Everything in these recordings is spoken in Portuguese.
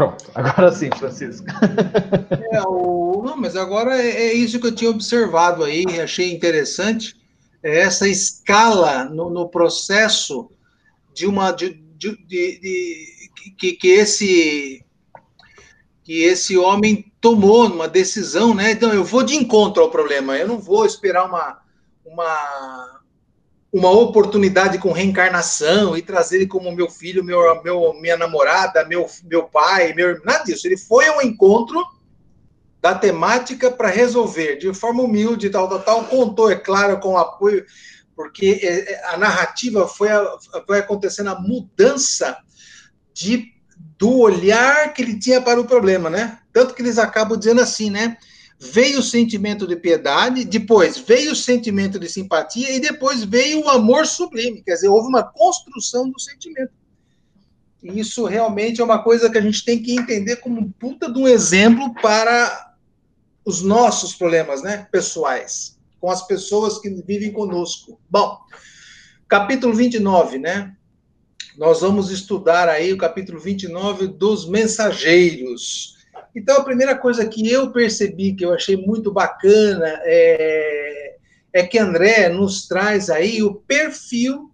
Pronto, agora sim, Francisco. É, o... Não, mas agora é, é, isso que eu tinha observado aí, achei interessante, é essa escala no, no processo de uma. de, de, de, de que, que, esse que esse homem tomou uma decisão, né? Então, eu vou de encontro ao problema, eu não vou esperar uma, uma uma oportunidade com reencarnação e trazer ele como meu filho, meu, meu, minha namorada, meu, meu pai, meu, nada disso. Ele foi ao encontro da temática para resolver de forma humilde, tal, tal, tal. Contou, é claro, com apoio, porque é, é, a narrativa foi, foi acontecendo a mudança de, do olhar que ele tinha para o problema, né? Tanto que eles acabam dizendo assim, né? Veio o sentimento de piedade, depois veio o sentimento de simpatia e depois veio o amor sublime. Quer dizer, houve uma construção do sentimento. E isso realmente é uma coisa que a gente tem que entender como puta de um exemplo para os nossos problemas, né, pessoais, com as pessoas que vivem conosco. Bom, capítulo 29, né? Nós vamos estudar aí o capítulo 29 dos mensageiros. Então, a primeira coisa que eu percebi, que eu achei muito bacana, é, é que André nos traz aí o perfil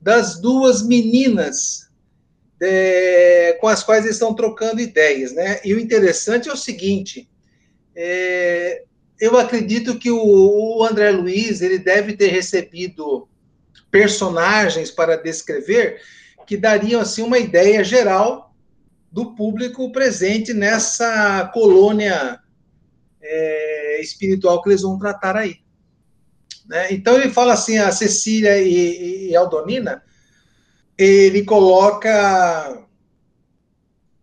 das duas meninas é, com as quais eles estão trocando ideias, né? E o interessante é o seguinte, é, eu acredito que o, o, André Luiz ele deve ter recebido personagens para descrever que dariam assim uma ideia geral do público presente nessa colônia é, espiritual que eles vão tratar aí. Né? Então ele fala assim, a Cecília e, e Aldonina, ele coloca,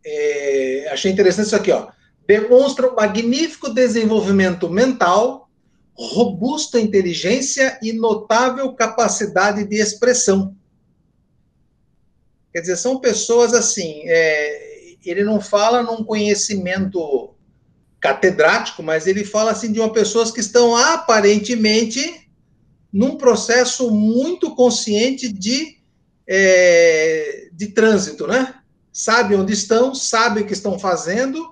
é, achei interessante isso aqui, ó, demonstra um magnífico desenvolvimento mental, robusta inteligência e notável capacidade de expressão. Quer dizer, são pessoas assim, é, ele não fala num conhecimento catedrático, mas ele fala assim de uma pessoas que estão aparentemente num processo muito consciente de, é, de trânsito, né? Sabe onde estão, sabe o que estão fazendo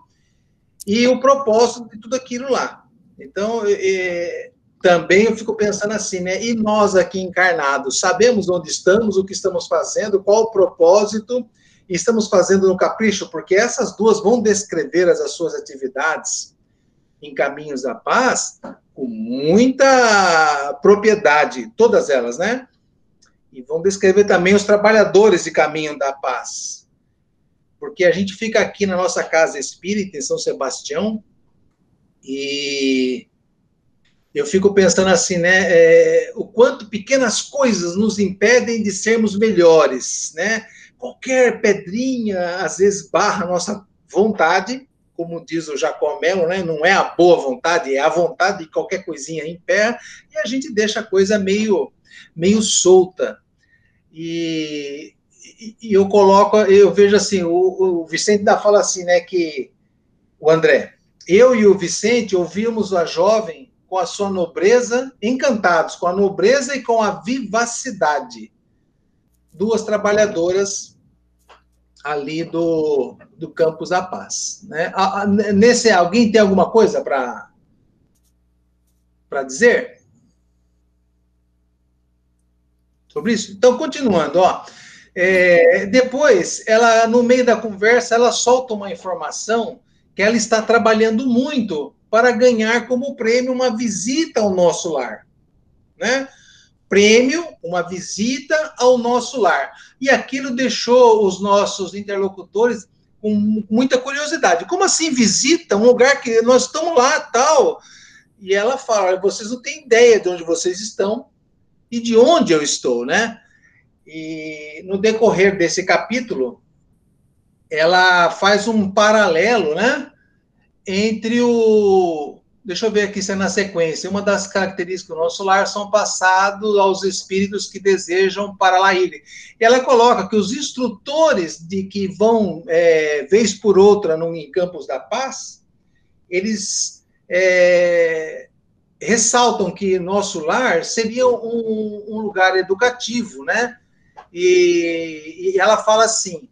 e o propósito de tudo aquilo lá. Então, é, também eu fico pensando assim, né? E nós aqui encarnados, sabemos onde estamos, o que estamos fazendo, qual o propósito e estamos fazendo no capricho, porque essas duas vão descrever as, as suas atividades em Caminhos da Paz com muita propriedade, todas elas, né? E vão descrever também os trabalhadores de Caminho da Paz. Porque a gente fica aqui na nossa casa espírita, em São Sebastião, e eu fico pensando assim, né? É, o quanto pequenas coisas nos impedem de sermos melhores, né? Qualquer pedrinha, às vezes, barra a nossa vontade, como diz o Jacomelo, né? não é a boa vontade, é a vontade de qualquer coisinha em pé, e a gente deixa a coisa meio, meio solta. E, e, eu coloco, eu vejo assim, o, o Vicente ainda fala assim, né, que o André, eu e o Vicente ouvimos a jovem com a sua nobreza, encantados com a nobreza e com a vivacidade duas trabalhadoras ali do, do Campus da Paz. Né? Nesse, alguém tem alguma coisa para dizer? Sobre isso? Então, continuando, ó. É, depois, ela, no meio da conversa, ela solta uma informação que ela está trabalhando muito para ganhar como prêmio uma visita ao nosso lar, né? Prêmio, uma visita ao nosso lar. E aquilo deixou os nossos interlocutores com muita curiosidade. Como assim visita um lugar que nós estamos lá, tal? E ela fala: vocês não têm ideia de onde vocês estão e de onde eu estou, né? E no decorrer desse capítulo, ela faz um paralelo, né? Entre o, Deixa eu ver aqui se é na sequência. Uma das características do nosso lar são passados aos espíritos que desejam para lá irem. E ela coloca que os instrutores de que vão, é, vez por outra, no, em Campos da Paz, eles é, ressaltam que nosso lar seria um, um lugar educativo, né? E, e ela fala assim: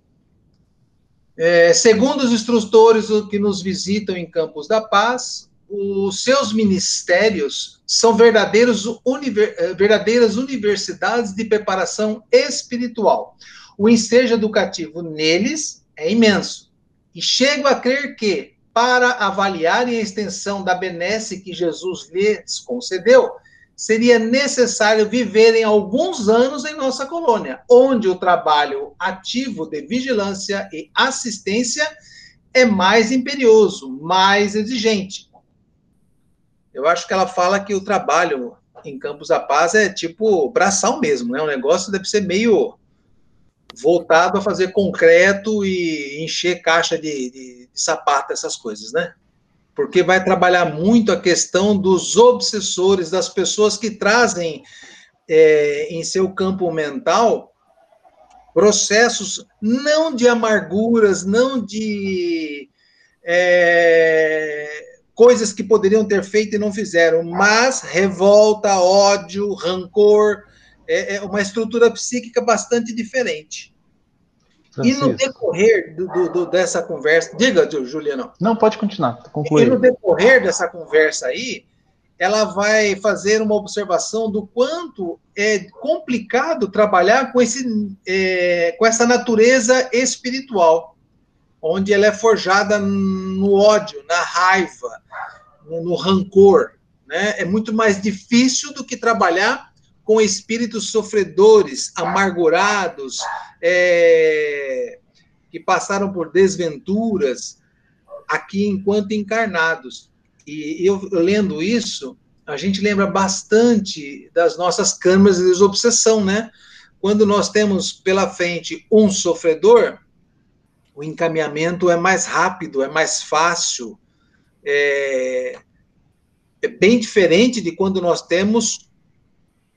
É, segundo os instrutores que nos visitam em Campos da Paz, os seus ministérios são verdadeiros univer, eh, verdadeiras universidades de preparação espiritual. O ensejo educativo neles é imenso. E chego a crer que, para avaliarem a extensão da benesse que Jesus lhes concedeu, seria necessário viverem alguns anos em nossa colônia, onde o trabalho ativo de vigilância e assistência é mais imperioso, mais exigente. Eu acho que ela fala que o trabalho em Campos da Paz é tipo braçal mesmo, né? O negócio deve ser meio voltado a fazer concreto e encher caixa de, de, de sapato, essas coisas, né? porque vai trabalhar muito a questão dos obsessores, das pessoas que trazem é, em seu campo mental processos não de amarguras, não de é, coisas que poderiam ter feito e não fizeram, mas revolta, ódio, rancor, é, é uma estrutura psíquica bastante diferente. Francisco. E no decorrer do, do, do, dessa conversa, diga, Juliano. Não, pode continuar, concluir. E no decorrer dessa conversa aí, ela vai fazer uma observação do quanto é complicado trabalhar com, esse, é, com essa natureza espiritual, onde ela é forjada no ódio, na raiva, no, no rancor. Né? É muito mais difícil do que trabalhar com espíritos sofredores, amargurados, é, que passaram por desventuras aqui enquanto encarnados. E eu, lendo isso, a gente lembra bastante das nossas câmaras de desobsessão, né? Quando nós temos pela frente um sofredor, o encaminhamento é mais rápido, é mais fácil, é, é bem diferente de quando nós temos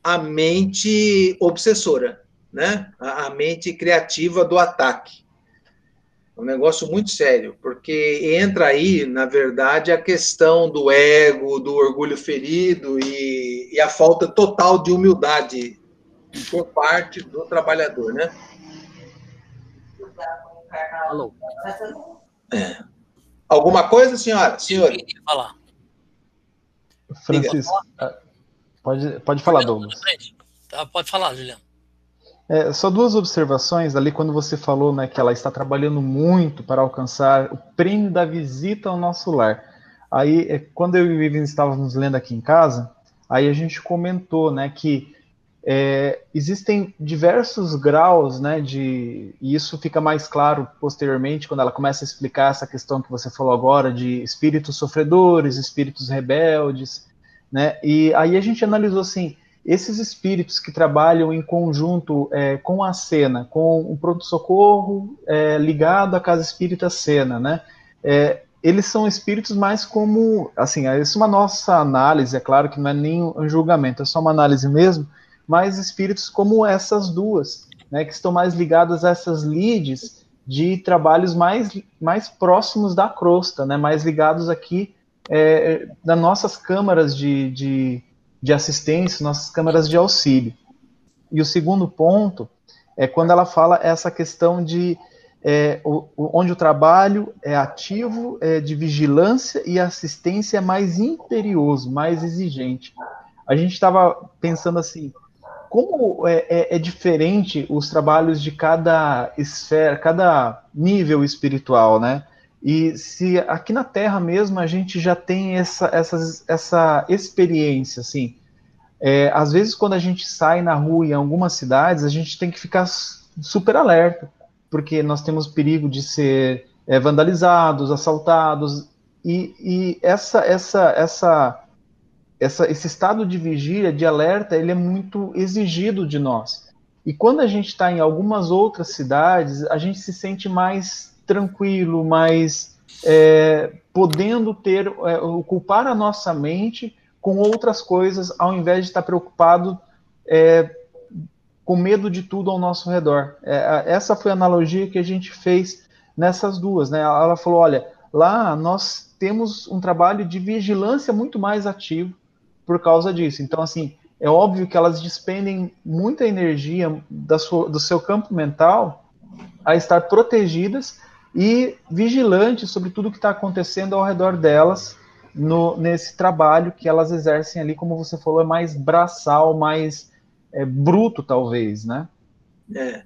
a mente obsessora, né? A, a mente criativa do ataque. É um negócio muito sério, porque entra aí, na verdade, a questão do ego, do orgulho ferido e, e a falta total de humildade por parte do trabalhador, né? Alô. É. Alguma coisa, senhora? Senhor? Falar. Francisco, Pode, pode falar, Douglas. Pode falar, Juliano. É, só duas observações ali quando você falou né, que ela está trabalhando muito para alcançar o prêmio da visita ao nosso lar. Aí, é, quando eu e o Ivan estávamos lendo aqui em casa, aí a gente comentou né, que é, existem diversos graus, né, de, e isso fica mais claro posteriormente, quando ela começa a explicar essa questão que você falou agora, de espíritos sofredores, espíritos rebeldes, né? E aí a gente analisou assim, esses espíritos que trabalham em conjunto é, com a cena, com o pronto-socorro é, ligado à casa espírita cena, né? É, eles são espíritos mais como, assim, isso é uma nossa análise, é claro que não é nem um julgamento, é só uma análise mesmo, mas espíritos como essas duas, né, que estão mais ligadas a essas leads de trabalhos mais, mais próximos da crosta, né, mais ligados aqui é, das nossas câmaras de, de, de assistência, nossas câmaras de auxílio. E o segundo ponto é quando ela fala essa questão de é, o, onde o trabalho é ativo, é, de vigilância e assistência é mais imperioso, mais exigente. A gente estava pensando assim, como é, é, é, diferente os trabalhos de cada esfera, cada nível espiritual, né? E se aqui na Terra mesmo a gente já tem essa, essa, essa experiência, assim, é, às vezes quando a gente sai na rua em algumas cidades, a gente tem que ficar super alerta, porque nós temos perigo de ser é, vandalizados, assaltados, e, e essa, essa, essa, essa, esse estado de vigília, de alerta, ele é muito exigido de nós. E quando a gente está em algumas outras cidades, a gente se sente mais tranquilo, mais é, podendo ter, é, ocupar a nossa mente com outras coisas, ao invés de estar preocupado é, com medo de tudo ao nosso redor. É, essa foi a analogia que a gente fez nessas duas. Né? Ela falou: olha, lá nós temos um trabalho de vigilância muito mais ativo por causa disso. Então, assim, é óbvio que elas despendem muita energia sua, do seu campo mental a estar protegidas e vigilante sobre tudo que está acontecendo ao redor delas no, nesse trabalho que elas exercem ali, como você falou, é mais braçal, mais é, bruto, talvez, né? É.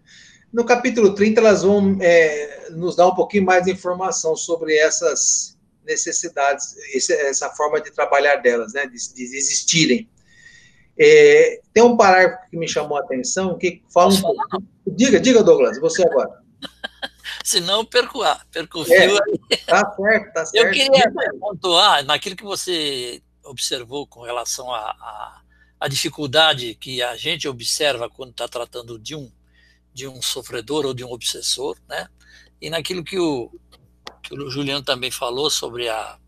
No capítulo 30, elas vão é, nos dar um pouquinho mais de informação sobre essas necessidades, essa forma de trabalhar delas, né, de, de existirem. É, tem um parágrafo que me chamou a atenção, que fala um pouco. Diga, diga, Douglas, você agora. Senão perco, perco o é. Tá certo, tá certo. Eu queria pontuar naquilo que você observou com relação à dificuldade que a gente observa quando está tratando de um, de um sofredor ou de um obsessor, né? E naquilo que o, que o Juliano também falou sobre a,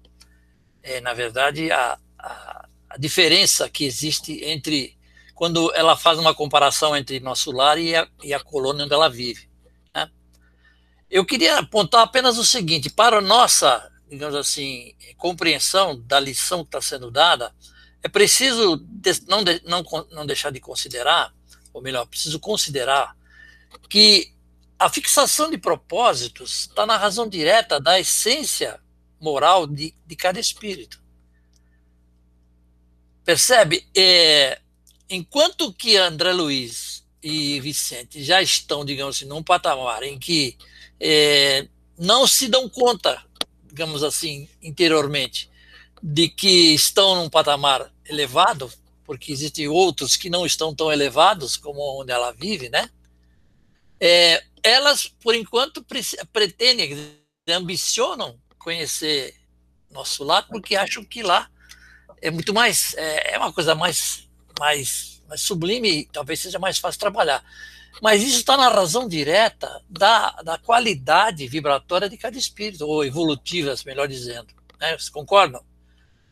é, na verdade, a, a, a diferença que existe entre quando ela faz uma comparação entre nosso lar e a, e a colônia onde ela vive. Né? Eu queria apontar apenas o seguinte: para a nossa, digamos assim, compreensão da lição que está sendo dada, é preciso não, não, não deixar de considerar, ou melhor, preciso considerar que a fixação de propósitos está na razão direta da essência moral de, de cada espírito. Percebe? É, enquanto que André Luiz e Vicente já estão, digamos assim, num patamar em que é, não se dão conta, digamos assim, interiormente, de que estão num patamar elevado, porque existem outros que não estão tão elevados como onde ela vive, né? É, elas, por enquanto, pretendem, ambicionam conhecer nosso lar, porque acham que lá é muito mais, é, é uma coisa mais, mais, mais sublime e talvez seja mais fácil trabalhar. Mas isso está na razão direta da, da qualidade vibratória de cada espírito, ou evolutivas, melhor dizendo. Né? Vocês concordam?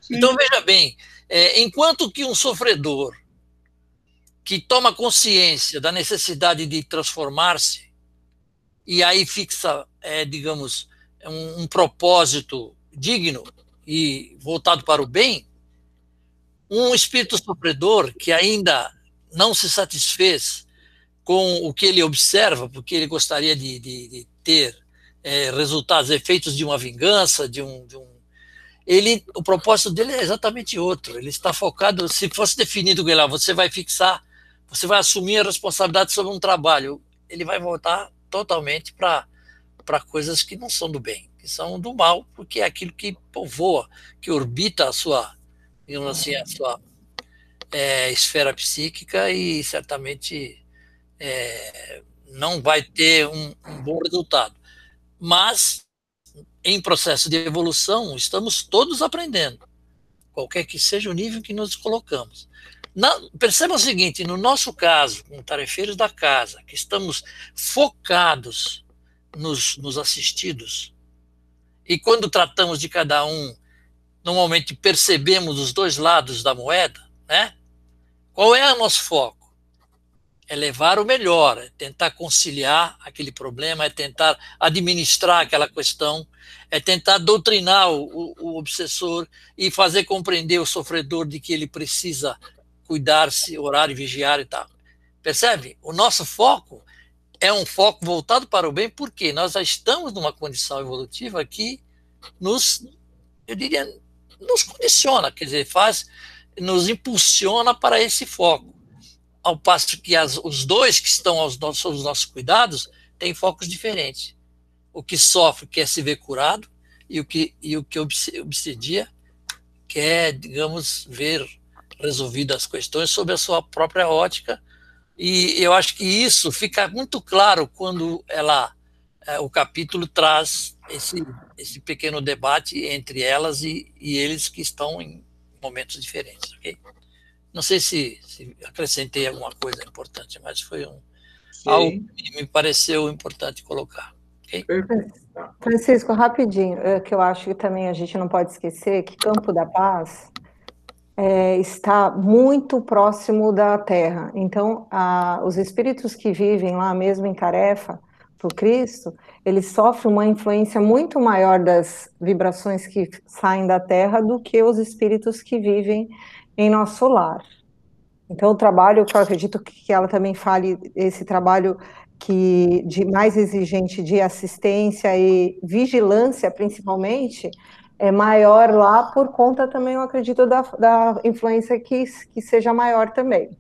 Sim. Então, veja bem, é, enquanto que um sofredor que toma consciência da necessidade de transformar-se e aí fixa, é, digamos, um, um propósito digno e voltado para o bem, um espírito sofredor que ainda não se satisfez com o que ele observa, porque ele gostaria de, de, de ter é, resultados, efeitos de uma vingança, de um, de um, ele, o propósito dele é exatamente outro. Ele está focado, se fosse definido, lá, você vai fixar você vai assumir a responsabilidade sobre um trabalho, ele vai voltar totalmente para coisas que não são do bem, que são do mal, porque é aquilo que povoa, que orbita a sua, assim, a sua é, esfera psíquica e certamente é, não vai ter um, um bom resultado. Mas, em processo de evolução, estamos todos aprendendo, qualquer que seja o nível que nos colocamos. Na, perceba o seguinte: no nosso caso, como tarefeiros da casa, que estamos focados nos, nos assistidos, e quando tratamos de cada um, normalmente percebemos os dois lados da moeda, né? Qual é o nosso foco? É levar o melhor, é tentar conciliar aquele problema, é tentar administrar aquela questão, é tentar doutrinar o, o, o obsessor e fazer compreender o sofredor de que ele precisa cuidar-se, orar e vigiar e tal. Percebe? O nosso foco é um foco voltado para o bem, porque nós já estamos numa condição evolutiva que nos, eu diria, nos condiciona, quer dizer, faz, nos impulsiona para esse foco. Ao passo que as, os dois que estão aos nossos, aos nossos cuidados têm focos diferentes. O que sofre quer se ver curado e o que, e o que obsedia quer, digamos, ver resolvido as questões sob a sua própria ótica. E eu acho que isso fica muito claro quando ela, é, o capítulo traz esse, esse pequeno debate entre elas e, e eles que estão em momentos diferentes. Okay? Não sei se, se acrescentei alguma coisa importante, mas foi um, algo que me pareceu importante colocar. Okay? Francisco, rapidinho, é, que eu acho que também a gente não pode esquecer que Campo da Paz é, está muito próximo da Terra. Então, a, os espíritos que vivem lá mesmo em tarefa o Cristo, eles sofrem uma influência muito maior das vibrações que saem da Terra do que os espíritos que vivem em nosso lar. Então, o trabalho, que eu acredito que ela também fale, esse trabalho que de mais exigente de assistência e vigilância, principalmente, é maior lá por conta também, eu acredito, da, da influência que, que seja maior também.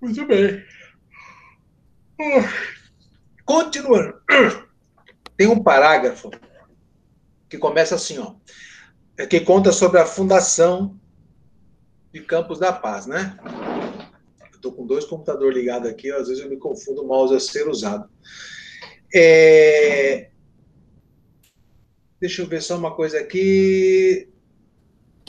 Muito bem. Continuando. Tem um parágrafo que começa assim, ó, é que conta sobre a fundação de Campos da Paz, né? Estou com dois computadores ligados aqui, às vezes eu me confundo o mouse a ser usado. É... Deixa eu ver só uma coisa aqui.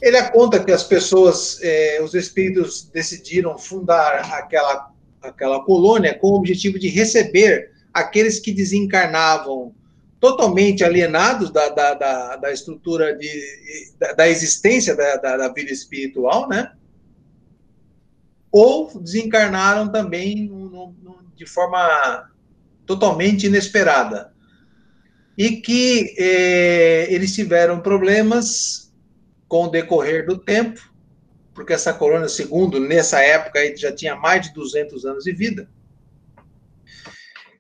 Ele conta que as pessoas, é, os espíritos decidiram fundar aquela, aquela colônia com o objetivo de receber aqueles que desencarnavam totalmente alienados da, da, da, da estrutura de, da, da existência da, da, da, vida espiritual, né? Ou desencarnaram também no, no, de forma totalmente inesperada. E que eh, eles tiveram problemas com o decorrer do tempo, porque essa colônia, segundo, nessa época, já tinha mais de 200 anos de vida.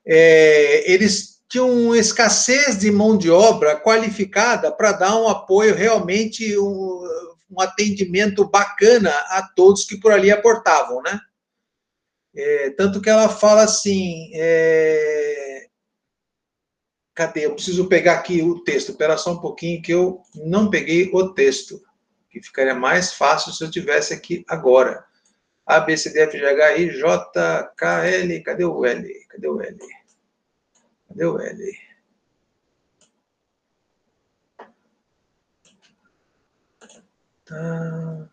É, eles tinham escassez de mão de obra qualificada para dar um apoio realmente, um, um, atendimento bacana a todos que por ali aportavam, né? É, tanto que ela fala assim, é... cadê? Eu preciso pegar aqui o texto, espera só um pouquinho que eu não peguei o texto, que ficaria mais fácil se eu tivesse aqui agora. A, B, C, D, F, G, H, I, J, K, L, cadê o L? Cadê o L? Cadê o L? Tá.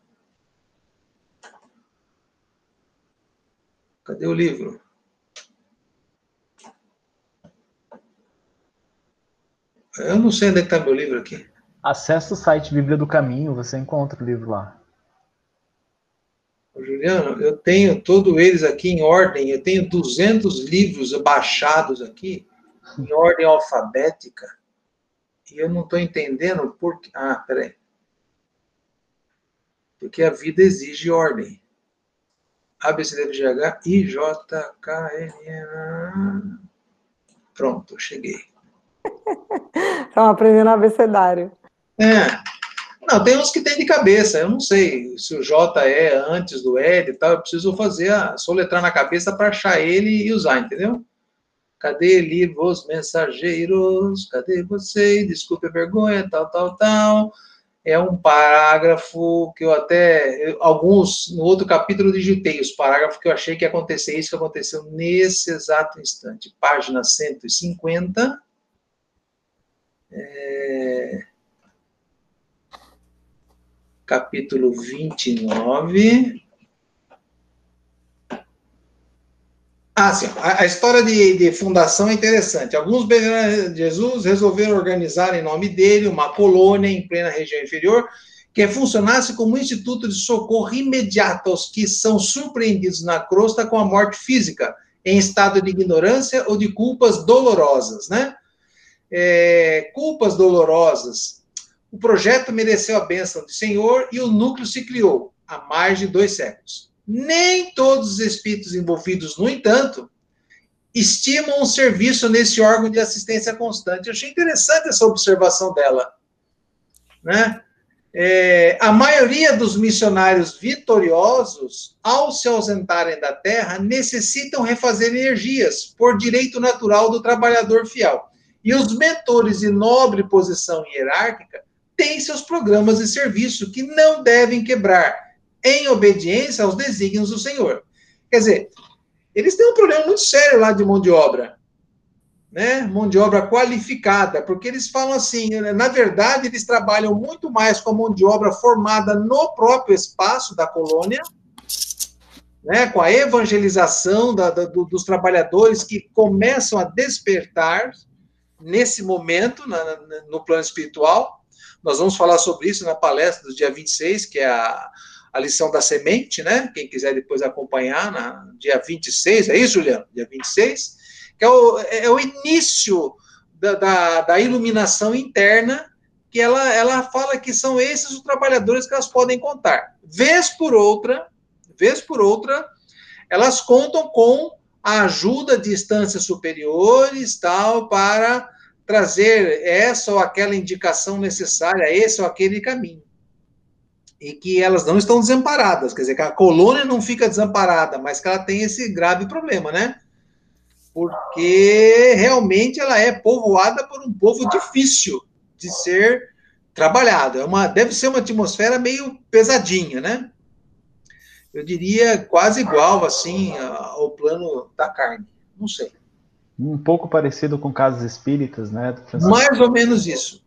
Cadê o livro? Eu não sei onde é está meu livro aqui. Acesse o site Bíblia do Caminho, você encontra o livro lá. Juliano, eu tenho todos eles aqui em ordem, eu tenho 200 livros baixados aqui em ordem alfabética. E eu não estou entendendo por que. Ah, peraí. Porque a vida exige ordem. A, B, C, D, F, G, H, I, J, K, L, M. Pronto, cheguei. Estão aprendendo abecedário. É. Não, tem uns que tem de cabeça, eu não sei se o J é antes do L e tal, eu preciso fazer a soletrar na cabeça para achar ele e usar, entendeu? Cadê livros mensageiros? Cadê você? Desculpe a vergonha, tal, tal, tal. É um parágrafo que eu até. alguns, no outro capítulo, digitei os parágrafos que eu achei que ia acontecer isso que aconteceu nesse exato instante. Página 150. Capítulo 29. Ah, sim. A, a história de, de, fundação é interessante. Alguns de Jesus resolveram organizar em nome dele uma colônia em plena região inferior que funcionasse como um instituto de socorro imediato aos que são surpreendidos na crosta com a morte física, em estado de ignorância ou de culpas dolorosas, né? É, culpas dolorosas. O projeto mereceu a bênção do Senhor e o núcleo se criou há mais de dois séculos. Nem todos os espíritos envolvidos, no entanto, estimam o serviço nesse órgão de assistência constante. Eu achei interessante essa observação dela. Né? É, a maioria dos missionários vitoriosos, ao se ausentarem da terra, necessitam refazer energias por direito natural do trabalhador fiel. E os mentores de nobre posição hierárquica têm seus programas de serviço que não devem quebrar em obediência aos desígnios do Senhor. Quer dizer, eles têm um problema muito sério lá de mão de obra, né? Mão de obra qualificada, porque eles falam assim, na verdade, eles trabalham muito mais com a mão de obra formada no próprio espaço da colônia, né? Com a evangelização da, da, dos trabalhadores que começam a despertar nesse momento na, no plano espiritual. Nós vamos falar sobre isso na palestra do dia 26, que é a a lição da semente, né? Quem quiser depois acompanhar, na dia 26, é isso, Juliano? Dia 26, que é o, é o início da, da, da, iluminação interna, que ela, ela fala que são esses os trabalhadores que elas podem contar. Vez por outra, vez por outra, elas contam com ajuda de instâncias superiores, tal, para trazer essa ou aquela indicação necessária, esse ou aquele caminho. E que elas não estão desamparadas, quer dizer, que a colônia não fica desamparada, mas que ela tem esse grave problema, né? Porque realmente ela é povoada por um povo difícil de ser trabalhado. É uma, deve ser uma atmosfera meio pesadinha, né? Eu diria quase igual, assim, ao plano da carne. Não sei. Um pouco parecido com casas espíritas, né? Mais ou menos isso.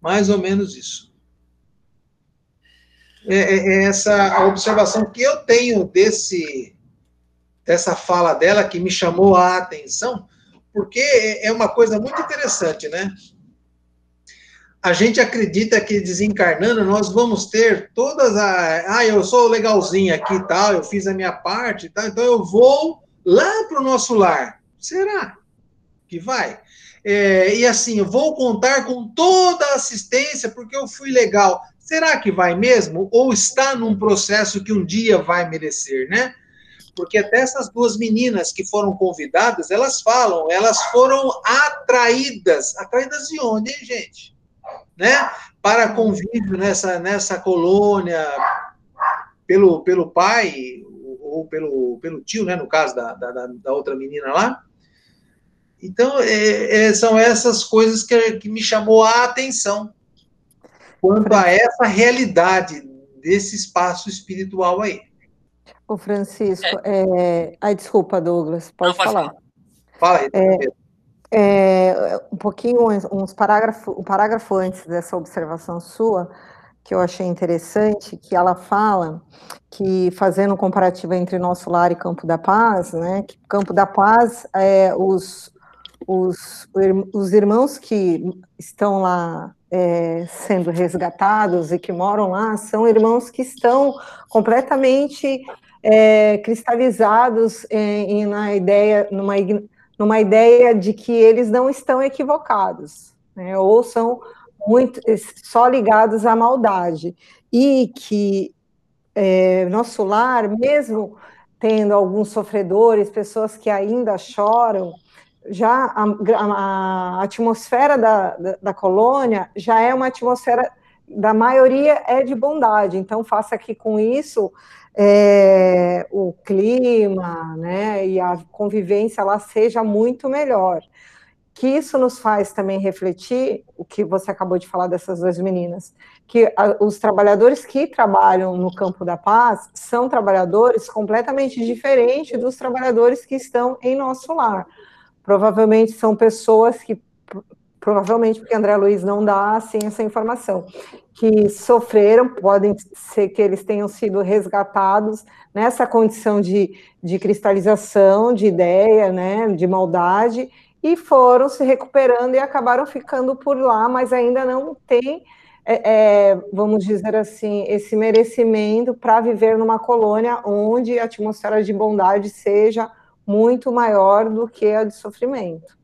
Mais ou menos isso. É, é, é essa a observação que eu tenho desse dessa fala dela que me chamou a atenção, porque é, é uma coisa muito interessante, né? A gente acredita que desencarnando nós vamos ter todas a. Ah, eu sou legalzinho aqui tal, eu fiz a minha parte tal, então eu vou lá para o nosso lar. Será que vai? É, e assim, eu vou contar com toda a assistência porque eu fui legal. Será que vai mesmo? Ou está num processo que um dia vai merecer, né? porque até essas duas meninas que foram convidadas, elas falam, elas foram atraídas. Atraídas de onde, hein, gente? Né? Para convívio nessa, nessa colônia, pelo, pelo pai, ou pelo, pelo tio, né? No caso da, da, da outra menina lá. Então, é, é, são essas coisas que, que me chamou a atenção quanto a essa realidade desse espaço espiritual aí. Ô, Francisco, é. É... Ai, desculpa, Douglas, pode, Não, pode falar. Fala aí. É, é, um pouquinho, uns parágrafo, um parágrafo antes dessa observação sua, que eu achei interessante, que ela fala que, fazendo um comparativo entre Nosso Lar e Campo da Paz, né, que Campo da Paz, é, os, os, os irmãos que estão lá é, sendo resgatados e que moram lá são irmãos que estão completamente é, cristalizados em, em, na ideia, numa, numa ideia de que eles não estão equivocados, né, ou são muito só ligados à maldade, e que é, nosso lar, mesmo tendo alguns sofredores, pessoas que ainda choram, já a, a, a atmosfera da, da, da, colônia já é uma atmosfera da maioria é de bondade, então faça que com isso é, o clima, né, e a convivência lá seja muito melhor. Que isso nos faz também refletir o que você acabou de falar dessas duas meninas, que a, os trabalhadores que trabalham no campo da paz são trabalhadores completamente diferentes dos trabalhadores que estão em nosso lar. Provavelmente são pessoas que provavelmente porque André Luiz não dá assim essa informação, que sofreram, podem ser que eles tenham sido resgatados nessa condição de, de cristalização, de ideia, né, de maldade, e foram se recuperando e acabaram ficando por lá, mas ainda não tem, é, é, vamos dizer assim, esse merecimento para viver numa colônia onde a atmosfera de bondade seja muito maior do que a de sofrimento.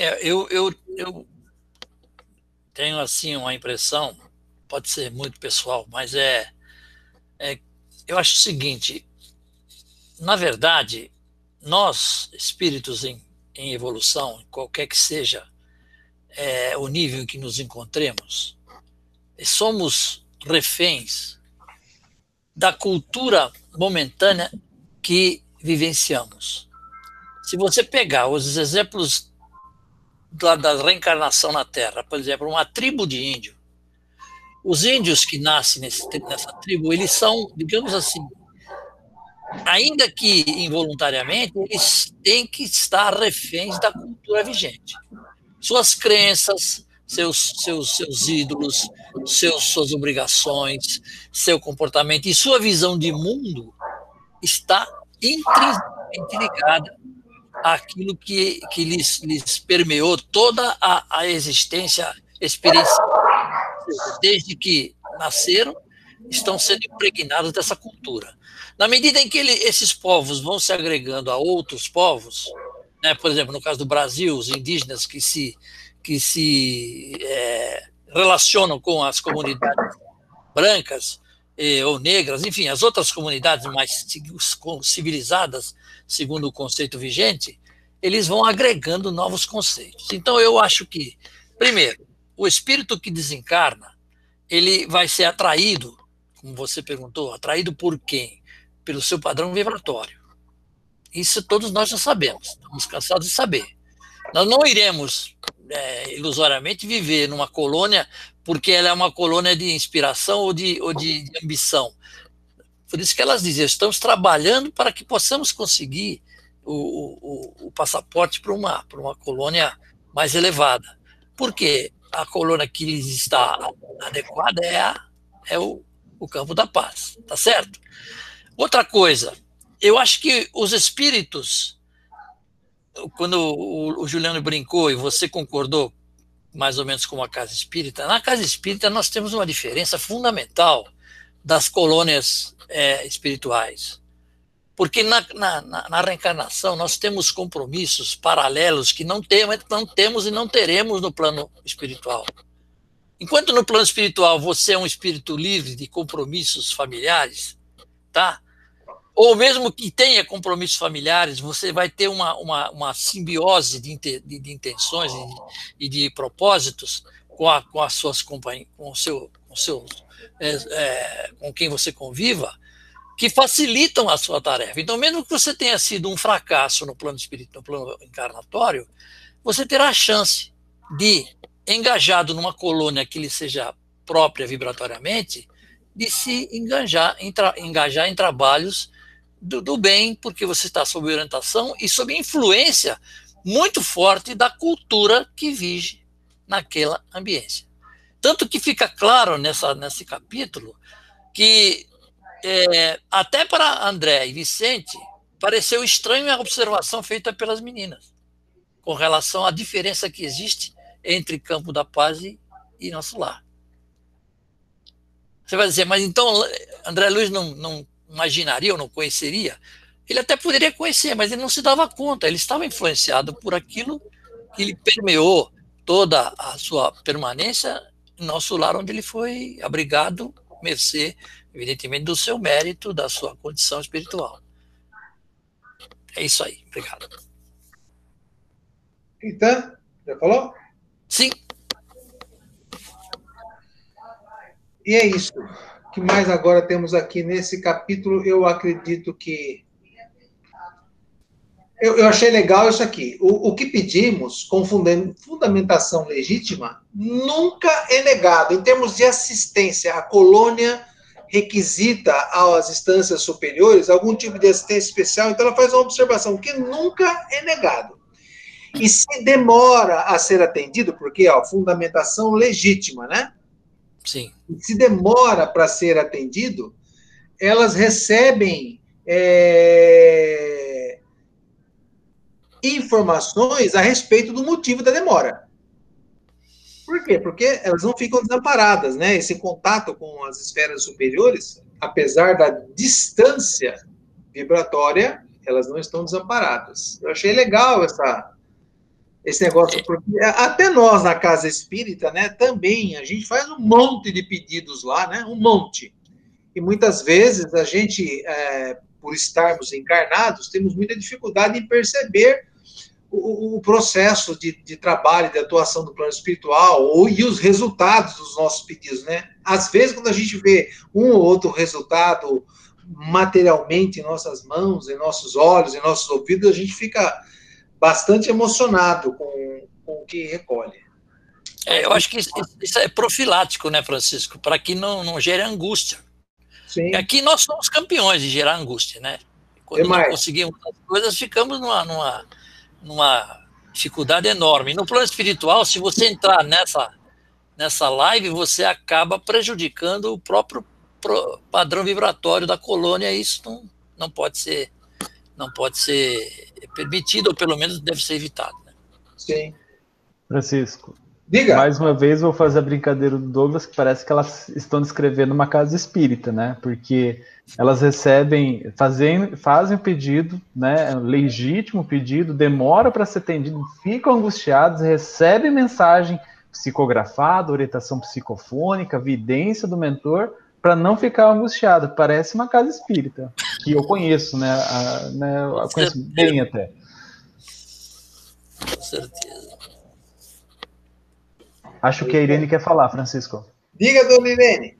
É, eu, eu, eu tenho assim uma impressão, pode ser muito pessoal, mas é, é eu acho o seguinte, na verdade, nós, espíritos em, em evolução, qualquer que seja é, o nível em que nos encontremos, somos reféns da cultura momentânea que vivenciamos. Se você pegar os exemplos da, da reencarnação na Terra. Por exemplo, uma tribo de índio. Os índios que nascem nesse, nessa tribo, eles são, digamos assim, ainda que involuntariamente, eles têm que estar reféns da cultura vigente. Suas crenças, seus, seus, seus ídolos, seus, suas obrigações, seu comportamento e sua visão de mundo está intrinsecamente ligada aquilo que, que lhes, lhes permeou toda a, a existência experiencial. Desde que nasceram, estão sendo impregnados dessa cultura. Na medida em que ele, esses povos vão se agregando a outros povos, né, por exemplo, no caso do Brasil, os indígenas que se, que se é, relacionam com as comunidades brancas ou negras, enfim, as outras comunidades mais civilizadas, segundo o conceito vigente, eles vão agregando novos conceitos. Então, eu acho que, primeiro, o espírito que desencarna, ele vai ser atraído, como você perguntou, atraído por quem? Pelo seu padrão vibratório. Isso todos nós já sabemos, estamos cansados de saber. Nós não iremos é, ilusoriamente viver numa colônia porque ela é uma colônia de inspiração ou de, ou de, de ambição. Por isso que elas dizem, estamos trabalhando para que possamos conseguir o, o, o passaporte para uma, para uma colônia mais elevada. Por quê? A colônia que lhes está adequada é, a, é o, o campo da paz, tá certo? Outra coisa, eu acho que os espíritos, quando o, o Juliano brincou e você concordou mais ou menos com a casa espírita, na casa espírita nós temos uma diferença fundamental das colônias é, espirituais. Porque na, na, na, reencarnação nós temos compromissos paralelos que não temos, não temos e não teremos no plano espiritual. Enquanto no plano espiritual você é um espírito livre de compromissos familiares, tá? Ou mesmo que tenha compromissos familiares, você vai ter uma, uma, uma simbiose de, de, de intenções e de, de, propósitos com, a, com as suas companhias, com o seu, com, seu, é, é, com quem você conviva, que facilitam a sua tarefa. Então, mesmo que você tenha sido um fracasso no plano espírito, no plano encarnatório, você terá a chance de, engajado numa colônia que lhe seja própria vibratoriamente, de se engajar em, engajar em trabalhos do, do bem, porque você está sob orientação e sob influência muito forte da cultura que vige naquela ambiência. Tanto que fica claro nessa, nesse capítulo que é, até para André e Vicente, pareceu estranho a observação feita pelas meninas com relação à diferença que existe entre Campo da Paz e, e nosso lar. Você vai dizer, mas então André Luiz não, não imaginaria ou não conheceria? Ele até poderia conhecer, mas ele não se dava conta, ele estava influenciado por aquilo que ele permeou toda a sua permanência em nosso lar, onde ele foi abrigado, mercê evidentemente, do seu mérito, da sua condição espiritual. É isso aí. Obrigado. Então, já falou? Sim. E é isso. Que mais agora temos aqui nesse capítulo? Eu acredito que. Eu, eu achei legal isso aqui. O, o que pedimos, com fundamentação legítima, nunca é negado. Em termos de assistência à colônia requisita às instâncias superiores algum tipo de assistência especial, então ela faz uma observação que nunca é negado. E se demora a ser atendido, porque ó, fundamentação legítima, né? Sim. Se demora para ser atendido, elas recebem é, informações a respeito do motivo da demora. Por quê? Porque elas não ficam desamparadas, né? Esse contato com as esferas superiores, apesar da distância vibratória, elas não estão desamparadas. Eu achei legal essa, esse negócio, porque até nós na casa espírita, né, também a gente faz um monte de pedidos lá, né, um monte. E muitas vezes a gente, é, por estarmos encarnados, temos muita dificuldade em perceber o, o processo de, de, trabalho, de atuação do plano espiritual ou, e os resultados dos nossos pedidos, né? Às vezes, quando a gente vê um ou outro resultado materialmente em nossas mãos, em nossos olhos, em nossos ouvidos, a gente fica bastante emocionado com, com o que recolhe. É, eu acho que isso, é profilático, né, Francisco? Para que não, não gere angústia. Sim. Aqui nós somos campeões de gerar angústia, né? Quando não conseguimos as coisas, ficamos numa, numa, numa dificuldade enorme. No plano espiritual, se você entrar nessa, nessa live, você acaba prejudicando o próprio padrão vibratório da colônia, isso não, não pode ser não pode ser permitido, ou pelo menos deve ser evitado. Né? Sim. Francisco, Diga. Mais uma vez vou fazer a brincadeira do Douglas, que parece que elas estão descrevendo uma casa espírita, né? Porque elas recebem, fazem, fazem o pedido, né? Legítimo pedido, demora para ser atendido, ficam angustiados, recebem mensagem psicografado, orientação psicofônica, vidência do mentor, para não ficar angustiado. Parece uma casa espírita, que eu conheço, né? A, né eu conheço bem até. Com certeza. Acho que a Irene quer falar, Francisco. Diga, dona Irene.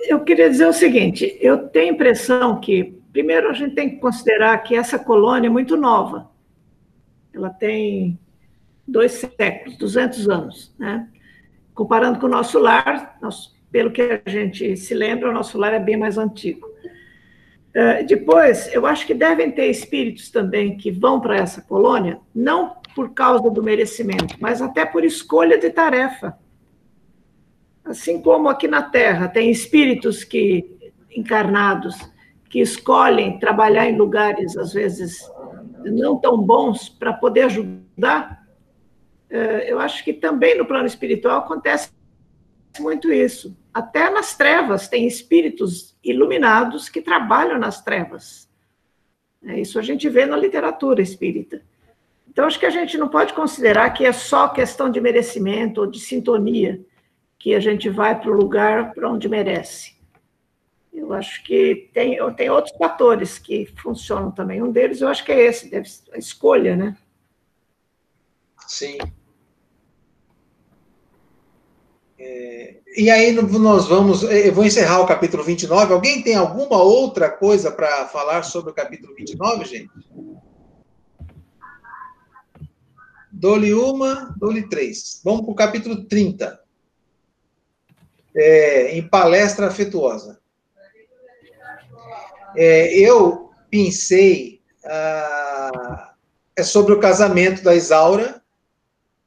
Eu queria dizer o seguinte: eu tenho a impressão que, primeiro, a gente tem que considerar que essa colônia é muito nova. Ela tem dois séculos, 200 anos, né? Comparando com o nosso lar, nós, pelo que a gente se lembra, o nosso lar é bem mais antigo. Uh, depois, eu acho que devem ter espíritos também que vão para essa colônia, não por causa do merecimento, mas até por escolha de tarefa. Assim como aqui na Terra tem espíritos que encarnados que escolhem trabalhar em lugares às vezes não tão bons para poder ajudar, é, eu acho que também no plano espiritual acontece muito isso. Até nas trevas tem espíritos iluminados que trabalham nas trevas. É, isso a gente vê na literatura espírita. Então, acho que a gente não pode considerar que é só questão de merecimento ou de sintonia que a gente vai para o lugar para onde merece. Eu acho que tem, tem outros fatores que funcionam também. Um deles, eu acho que é esse, a escolha, né? Sim. É, e aí nós vamos, eu vou encerrar o capítulo 29. Alguém tem alguma outra coisa para falar sobre o capítulo 29, gente? Dou-lhe uma, dou-lhe três. Vamos para o capítulo 30. É, em palestra afetuosa. É, eu pensei ah, é sobre o casamento da Isaura,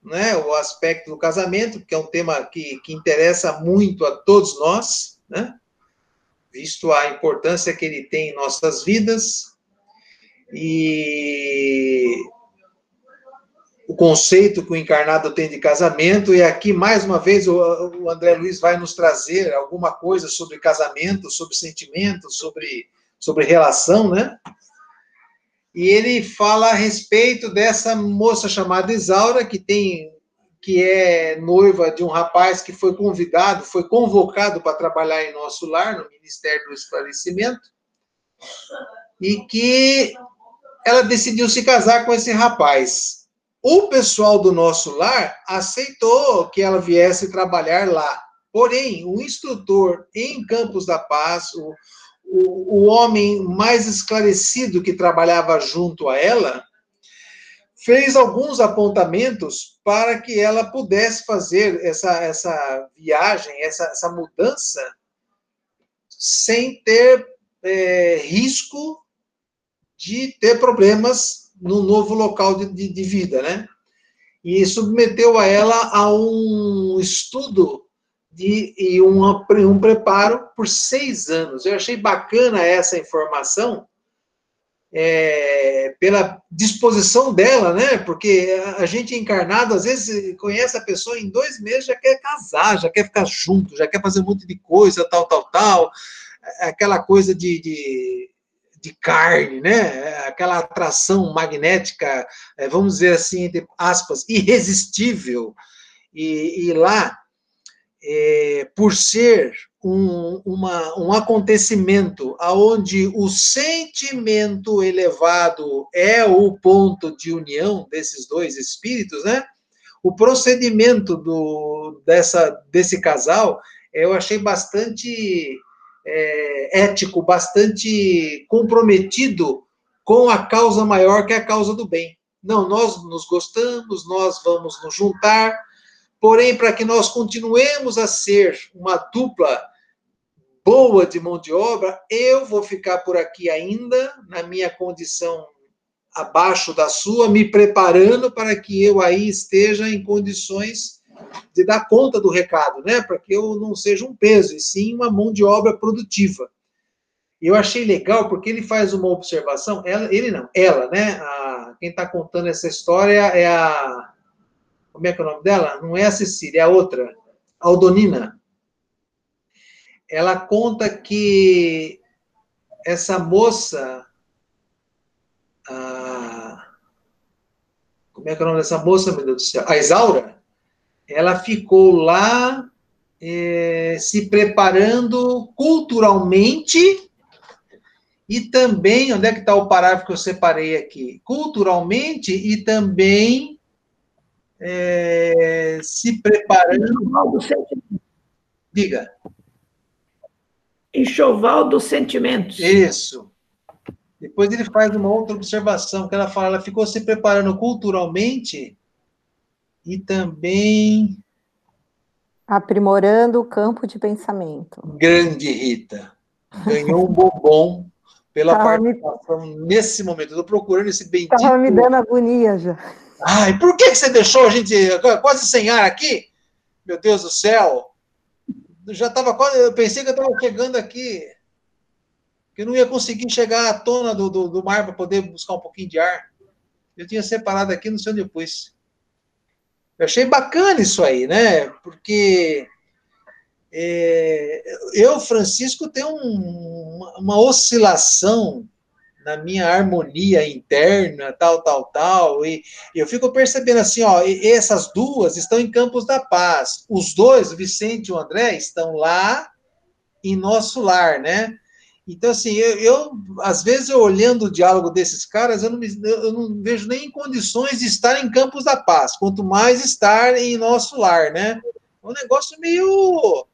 né, o aspecto do casamento, que é um tema que, que interessa muito a todos nós, né, visto a importância que ele tem em nossas vidas, e o conceito que o encarnado tem de casamento, e aqui, mais uma vez, o, André Luiz vai nos trazer alguma coisa sobre casamento, sobre sentimento, sobre, sobre relação, né? E ele fala a respeito dessa moça chamada Isaura, que tem que é noiva de um rapaz que foi convidado, foi convocado para trabalhar em nosso lar, no Ministério do Esclarecimento, e que ela decidiu se casar com esse rapaz. O pessoal do nosso lar aceitou que ela viesse trabalhar lá. Porém, o instrutor em Campos da Paz, o, o, o homem mais esclarecido que trabalhava junto a ela, fez alguns apontamentos para que ela pudesse fazer essa, essa viagem, essa, essa mudança, sem ter é, risco de ter problemas no novo local de, de, de vida, né? E submeteu a ela a um estudo de, e um, um preparo por seis anos. Eu achei bacana essa informação, é, pela disposição dela, né? Porque a gente encarnado, às vezes, conhece a pessoa em dois meses, já quer casar, já quer ficar junto, já quer fazer um monte de coisa, tal, tal, tal. Aquela coisa de, de, de carne, né? Aquela atração magnética, é, vamos dizer assim, entre aspas, irresistível. E, e lá é, por ser um, uma, um acontecimento aonde o sentimento elevado é o ponto de união desses dois espíritos, né? O procedimento do, dessa, desse casal eu achei bastante é, ético, bastante comprometido com a causa maior que é a causa do bem. Não, nós nos gostamos, nós vamos nos juntar, Porém, para que nós continuemos a ser uma dupla boa de mão de obra, eu vou ficar por aqui ainda, na minha condição abaixo da sua, me preparando para que eu aí esteja em condições de dar conta do recado, né? Para que eu não seja um peso, e sim uma mão de obra produtiva. Eu achei legal porque ele faz uma observação, ela, ele não, ela, né? A, quem está contando essa história é a como é que é o nome dela? Não é a Cecília, é a outra, Aldonina. Ela conta que essa moça. A, como é que é o nome dessa moça, meu Deus do céu? A Isaura. ela ficou lá é, se preparando culturalmente e também, onde é que está o parágrafo que eu separei aqui? Culturalmente e também é, se preparando. Diga. Enxoval dos sentimentos. Isso. Depois ele faz uma outra observação, que ela fala, ela ficou se preparando culturalmente e também aprimorando o campo de pensamento. Grande Rita. Ganhou um bombom pela Tava participação me... nesse momento. Estou procurando esse bendito. Estava me dando agonia já. Ai, por que você deixou a gente quase sem ar aqui? Meu Deus do céu. Já estava quase. Eu pensei que eu estava chegando aqui. Que eu não ia conseguir chegar à tona do, do, do mar para poder buscar um pouquinho de ar. Eu tinha separado aqui, não sei onde eu pus. Eu achei bacana isso aí, né? Porque é, eu, Francisco, tenho um, uma oscilação na minha harmonia interna, tal, tal, tal, e eu fico percebendo assim, ó, essas duas estão em Campos da Paz, os dois, o Vicente e o André, estão lá em nosso lar, né? Então, assim, eu, eu, às vezes, eu olhando o diálogo desses caras, eu não, me, eu não vejo nem condições de estar em Campos da Paz, quanto mais estar em nosso lar, né? É um negócio meio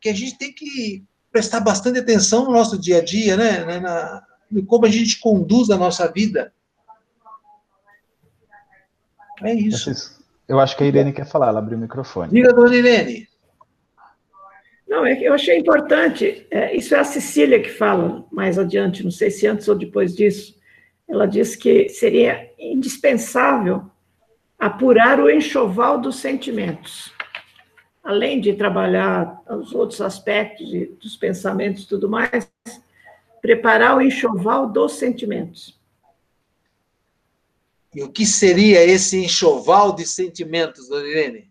que a gente tem que prestar bastante atenção no nosso dia a dia, né? Na, como a gente conduz a nossa vida. É isso. Eu acho que a Irene quer falar, ela abriu o microfone. Diga, dona Irene. Não, é que eu achei importante, é, isso é a Cecília que fala mais adiante, não sei se antes ou depois disso, ela diz que seria indispensável apurar o enxoval dos sentimentos, além de trabalhar os outros aspectos dos pensamentos e tudo mais, preparar o enxoval dos sentimentos. E o que seria esse enxoval de sentimentos, dona Irene?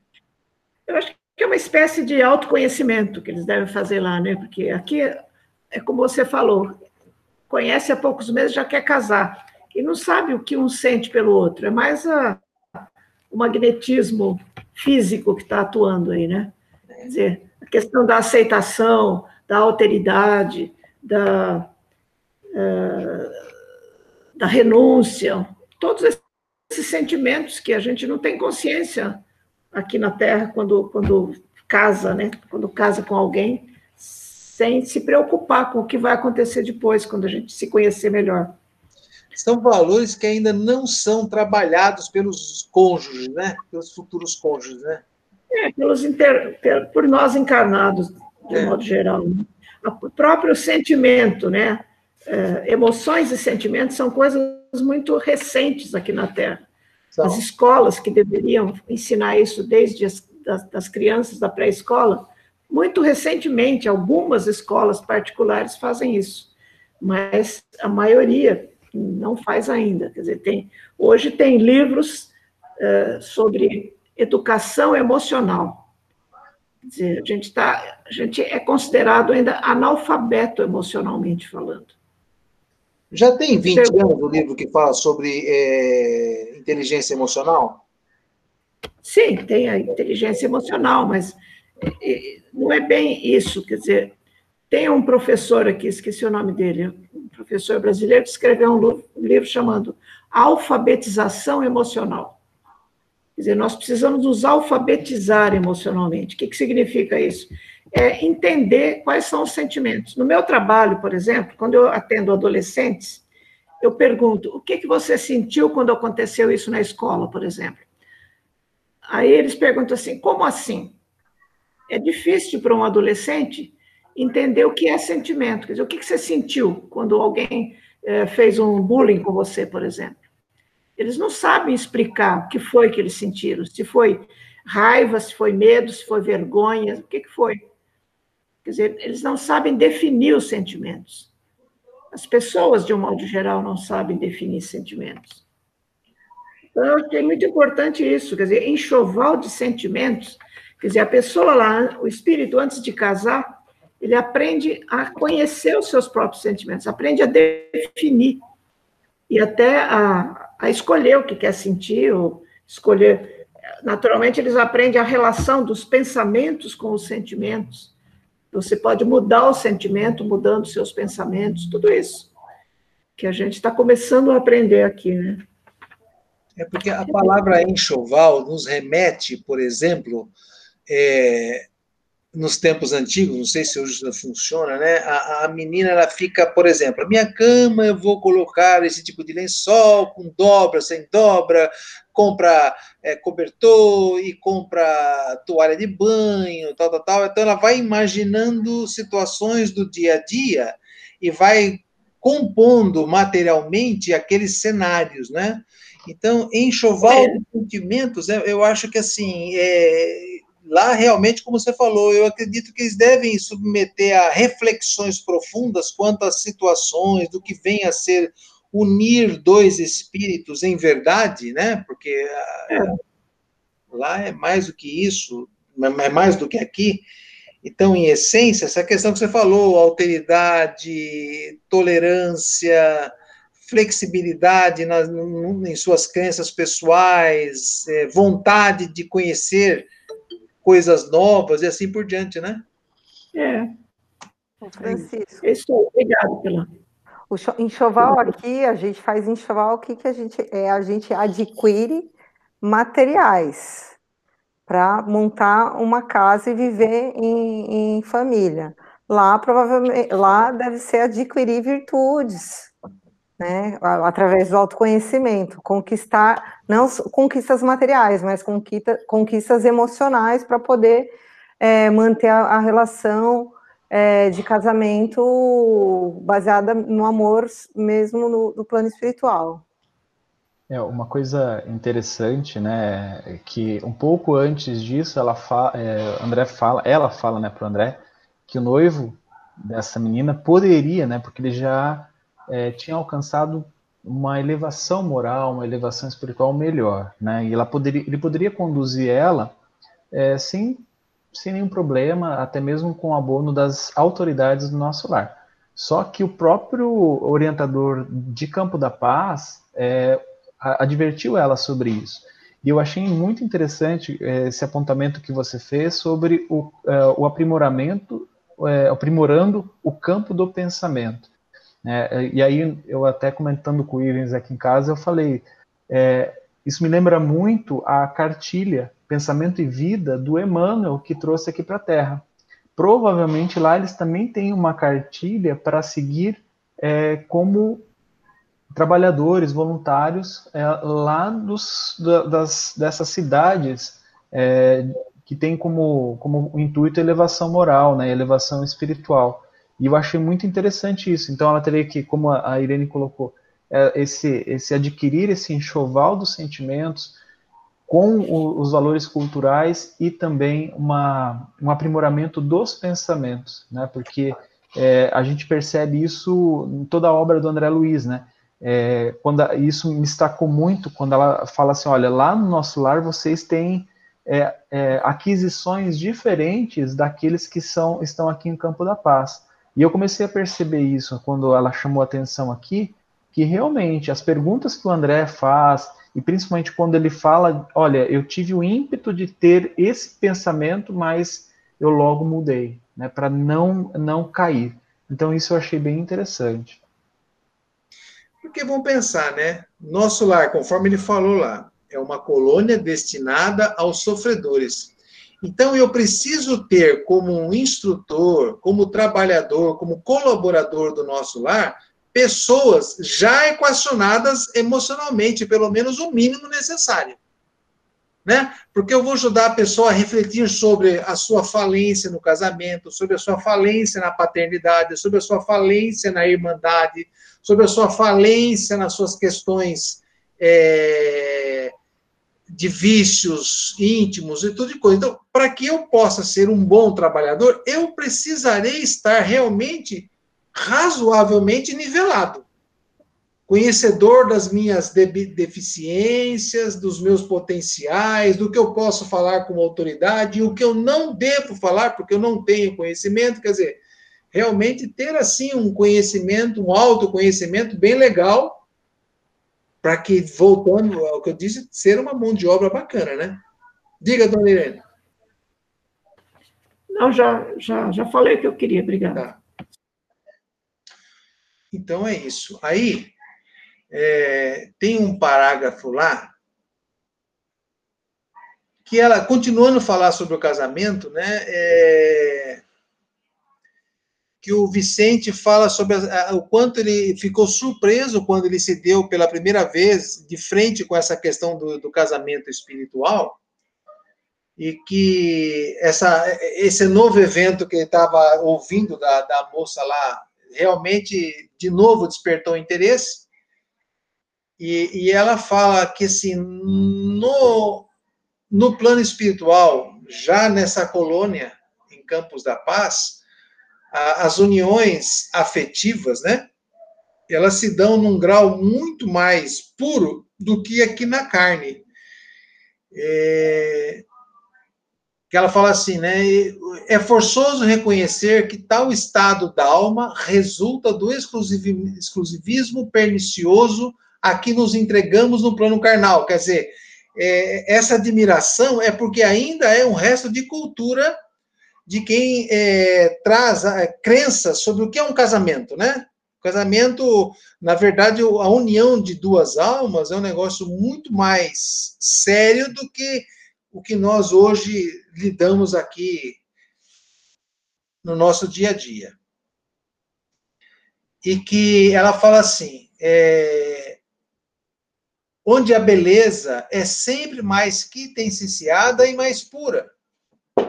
Eu acho que é uma espécie de autoconhecimento que eles devem fazer lá, né? Porque aqui é como você falou, conhece há poucos meses já quer casar e não sabe o que um sente pelo outro. É mais a, o magnetismo físico que está atuando aí, né? Quer dizer, a questão da aceitação, da alteridade, da, da renúncia, todos esses sentimentos que a gente não tem consciência aqui na Terra quando, quando casa, né? Quando casa com alguém, sem se preocupar com o que vai acontecer depois, quando a gente se conhecer melhor. São valores que ainda não são trabalhados pelos cônjuges, né? Pelos futuros cônjuges, né? É, pelos inter... por nós encarnados, de é. modo geral. Né? O próprio sentimento, né? É, emoções e sentimentos são coisas muito recentes aqui na Terra. As escolas que deveriam ensinar isso desde as das, das crianças da pré-escola, muito recentemente, algumas escolas particulares fazem isso, mas a maioria não faz ainda. Quer dizer, tem, hoje tem livros uh, sobre educação emocional. Quer dizer, a gente, tá, a gente é considerado ainda analfabeto emocionalmente falando. Já tem 20 anos o livro que fala sobre é, inteligência emocional? Sim, tem a inteligência emocional, mas não é bem isso. Quer dizer, tem um professor aqui, esqueci o nome dele, um professor brasileiro, que escreveu um livro chamado Alfabetização Emocional. Quer dizer, nós precisamos nos alfabetizar emocionalmente. O que, que significa isso? É entender quais são os sentimentos. No meu trabalho, por exemplo, quando eu atendo adolescentes, eu pergunto: o que, que você sentiu quando aconteceu isso na escola, por exemplo? Aí eles perguntam assim: como assim? É difícil para um adolescente entender o que é sentimento. Quer dizer, o que você sentiu quando alguém é, fez um bullying com você, por exemplo? Eles não sabem explicar o que foi que eles sentiram, se foi raiva, se foi medo, se foi vergonha, o que, que foi. Quer dizer, eles não sabem definir os sentimentos. As pessoas, de um modo geral, não sabem definir sentimentos. Então, eu achei muito importante isso, quer dizer, enxoval de sentimentos. Quer dizer, a pessoa lá, o espírito, antes de casar, ele aprende a conhecer os seus próprios sentimentos, aprende a definir e até a, a escolher o que quer sentir, ou escolher naturalmente, eles aprendem a relação dos pensamentos com os sentimentos. Você pode mudar o sentimento mudando seus pensamentos, tudo isso que a gente está começando a aprender aqui, né? É porque a palavra enxoval nos remete, por exemplo, é, nos tempos antigos, não sei se hoje funciona, né? A, a, menina ela fica, por exemplo, a minha cama eu vou colocar esse tipo de lençol com dobra, sem dobra, compra é, cobertor e compra toalha de banho, tal, tal, tal. Então ela vai imaginando situações do dia a dia e vai compondo materialmente aqueles cenários, né? Então, enxoval de sentimentos, eu acho que assim, é, lá realmente, como você falou, eu acredito que eles devem submeter a reflexões profundas quanto às situações, do que vem a ser unir dois espíritos em verdade, né? Porque é. lá é mais do que isso, é mais do que aqui. Então, em essência, essa questão que você falou, alteridade, tolerância, flexibilidade nas, em suas crenças pessoais, é, vontade de conhecer coisas novas e assim por diante, né? É. Francisco. Estou, obrigado pela. O enxoval aqui, a gente faz enxoval, o que, que a gente é? A gente adquire materiais para montar uma casa e viver em, em família. Lá provavelmente lá deve ser adquirir virtudes, né, através do autoconhecimento, conquistar, não conquistas materiais, mas conquista, conquistas emocionais para poder é, manter a, a relação é, de casamento baseada no amor mesmo no, no plano espiritual. É, uma coisa interessante, né, que um pouco antes disso, ela fala, é, André fala, ela fala, né, para André, que o noivo dessa menina poderia, né, porque ele já é, tinha alcançado uma elevação moral, uma elevação espiritual melhor, né? E ela poderia, ele poderia conduzir ela é, sem, sem nenhum problema, até mesmo com o abono das autoridades do nosso lar. Só que o próprio orientador de Campo da Paz é, advertiu ela sobre isso. E eu achei muito interessante é, esse apontamento que você fez sobre o, é, o aprimoramento, é, aprimorando o campo do pensamento. É, e aí, eu até comentando com o Ivens aqui em casa, eu falei, é, isso me lembra muito a cartilha Pensamento e Vida do Emmanuel que trouxe aqui para a Terra. Provavelmente lá eles também têm uma cartilha para seguir é, como trabalhadores voluntários é, lá dos, das, dessas cidades é, que tem como, como intuito elevação moral, né, elevação espiritual. E eu achei muito interessante isso. Então ela teria que, como a Irene colocou, é, esse, esse adquirir esse enxoval dos sentimentos com o, os valores culturais e também uma, um aprimoramento dos pensamentos, né? Porque é, a gente percebe isso em toda a obra do André Luiz, né? É, quando a, isso me destacou muito quando ela fala assim, olha, lá no nosso lar vocês têm é, é, aquisições diferentes daqueles que são estão aqui em Campo da Paz. E eu comecei a perceber isso quando ela chamou a atenção aqui, que realmente as perguntas que o André faz, e principalmente quando ele fala, olha, eu tive o ímpeto de ter esse pensamento, mas eu logo mudei, né, para não não cair. Então isso eu achei bem interessante. Porque vamos pensar, né? Nosso lar, conforme ele falou lá, é uma colônia destinada aos sofredores. Então, eu preciso ter como um instrutor, como trabalhador, como colaborador do nosso lar, pessoas já equacionadas emocionalmente, pelo menos o mínimo necessário. Né? Porque eu vou ajudar a pessoa a refletir sobre a sua falência no casamento, sobre a sua falência na paternidade, sobre a sua falência na irmandade, sobre a sua falência nas suas questões é, de vícios íntimos e tudo de coisa. Então, para que eu possa ser um bom trabalhador, eu precisarei estar realmente razoavelmente nivelado. Conhecedor das minhas deficiências, dos meus potenciais, do que eu posso falar com autoridade e o que eu não devo falar, porque eu não tenho conhecimento. Quer dizer, realmente ter assim um conhecimento, um autoconhecimento bem legal para que, voltando ao que eu disse, ser uma mão de obra bacana, né? Diga, dona Irene. Não, já, já, já falei o que eu queria, obrigada. Tá. Então é isso. Aí é, tem um parágrafo lá que ela, continuando a falar sobre o casamento, né, é, que o Vicente fala sobre a, o quanto ele ficou surpreso quando ele se deu pela primeira vez de frente com essa questão do, do casamento espiritual, e que essa, esse novo evento que ele estava ouvindo da, da moça lá realmente, de novo, despertou interesse. E, e ela fala que, assim, no, no plano espiritual, já nessa colônia, em Campos da Paz, as uniões afetivas, né? Elas se dão num grau muito mais puro do que aqui na carne. É, que ela fala assim, né? É forçoso reconhecer que tal estado da alma resulta do exclusivismo pernicioso a que nos entregamos no plano carnal. Quer dizer, é, essa admiração é porque ainda é um resto de cultura de quem é, traz a, crença sobre o que é um casamento, né? casamento, na verdade, a união de duas almas é um negócio muito mais sério do que o que nós hoje lidamos aqui no nosso dia a dia. E que ela fala assim: é, onde a beleza é sempre mais quintessenciada e mais pura,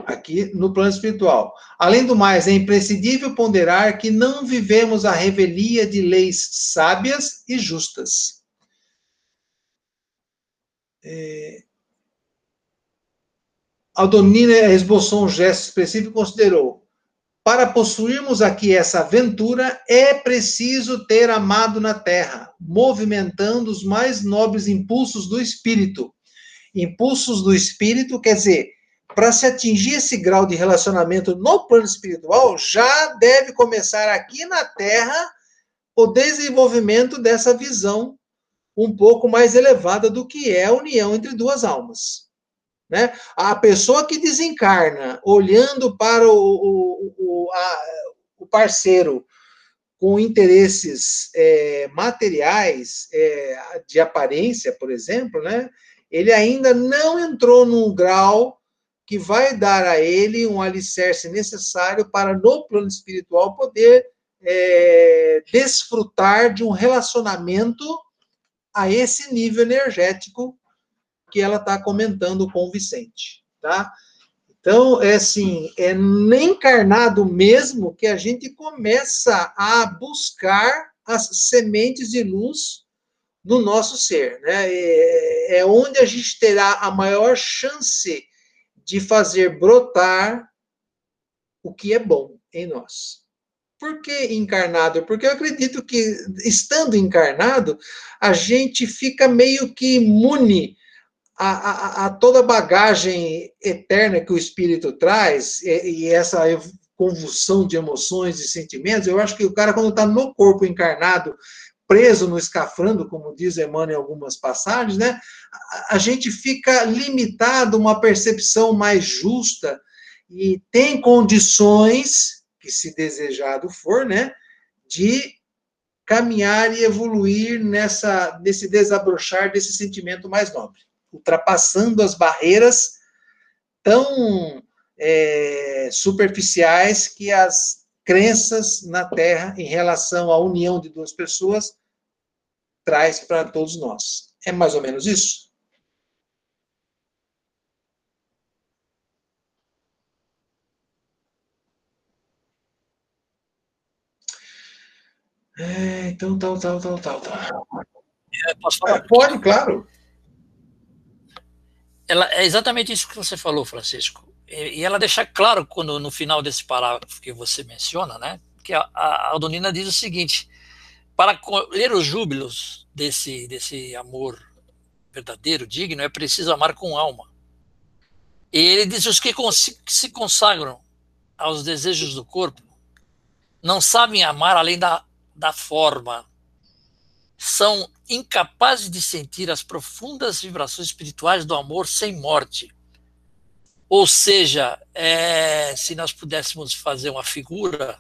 aqui no plano espiritual. Além do mais, é imprescindível ponderar que não vivemos a revelia de leis sábias e justas. É, Aldonina esboçou um gesto expressivo e considerou: para possuirmos aqui essa aventura, é preciso ter amado na terra, movimentando os mais nobres impulsos do espírito. Impulsos do espírito, quer dizer, para se atingir esse grau de relacionamento no plano espiritual, já deve começar aqui na terra o desenvolvimento dessa visão um pouco mais elevada do que é a união entre duas almas. Né? A pessoa que desencarna olhando para o, o, o, a, o parceiro com interesses é, materiais é, de aparência, por exemplo, né? ele ainda não entrou num grau que vai dar a ele um alicerce necessário para, no plano espiritual, poder é, desfrutar de um relacionamento a esse nível energético que ela está comentando com o Vicente, tá? Então, é assim, é encarnado mesmo que a gente começa a buscar as sementes de luz no nosso ser, né? É, é onde a gente terá a maior chance de fazer brotar o que é bom em nós. Por que encarnado? Porque eu acredito que, estando encarnado, a gente fica meio que imune a, a, a, toda a bagagem eterna que o espírito traz e, e, essa convulsão de emoções e sentimentos, eu acho que o cara, quando está no corpo encarnado, preso no escafrando, como diz Emmanuel em algumas passagens, né, a, gente fica limitado a uma percepção mais justa e tem condições, que se desejado for, né, de caminhar e evoluir nessa, nesse desabrochar desse sentimento mais nobre ultrapassando as barreiras tão é, superficiais que as crenças na Terra em relação à união de duas pessoas traz para todos nós. É mais ou menos isso? É, então, tal, tal, tal, tal, tal. É? É, pode, claro ela é exatamente isso que você falou, Francisco. E, ela deixa claro quando no final desse parágrafo que você menciona, né, que a, a Aldonina diz o seguinte: para colher os júbilos desse desse amor verdadeiro, digno, é preciso amar com alma. E ele diz os que, que se consagram aos desejos do corpo não sabem amar além da, da forma, são incapazes de sentir as profundas vibrações espirituais do amor sem morte. Ou seja, é, se nós pudéssemos fazer uma figura,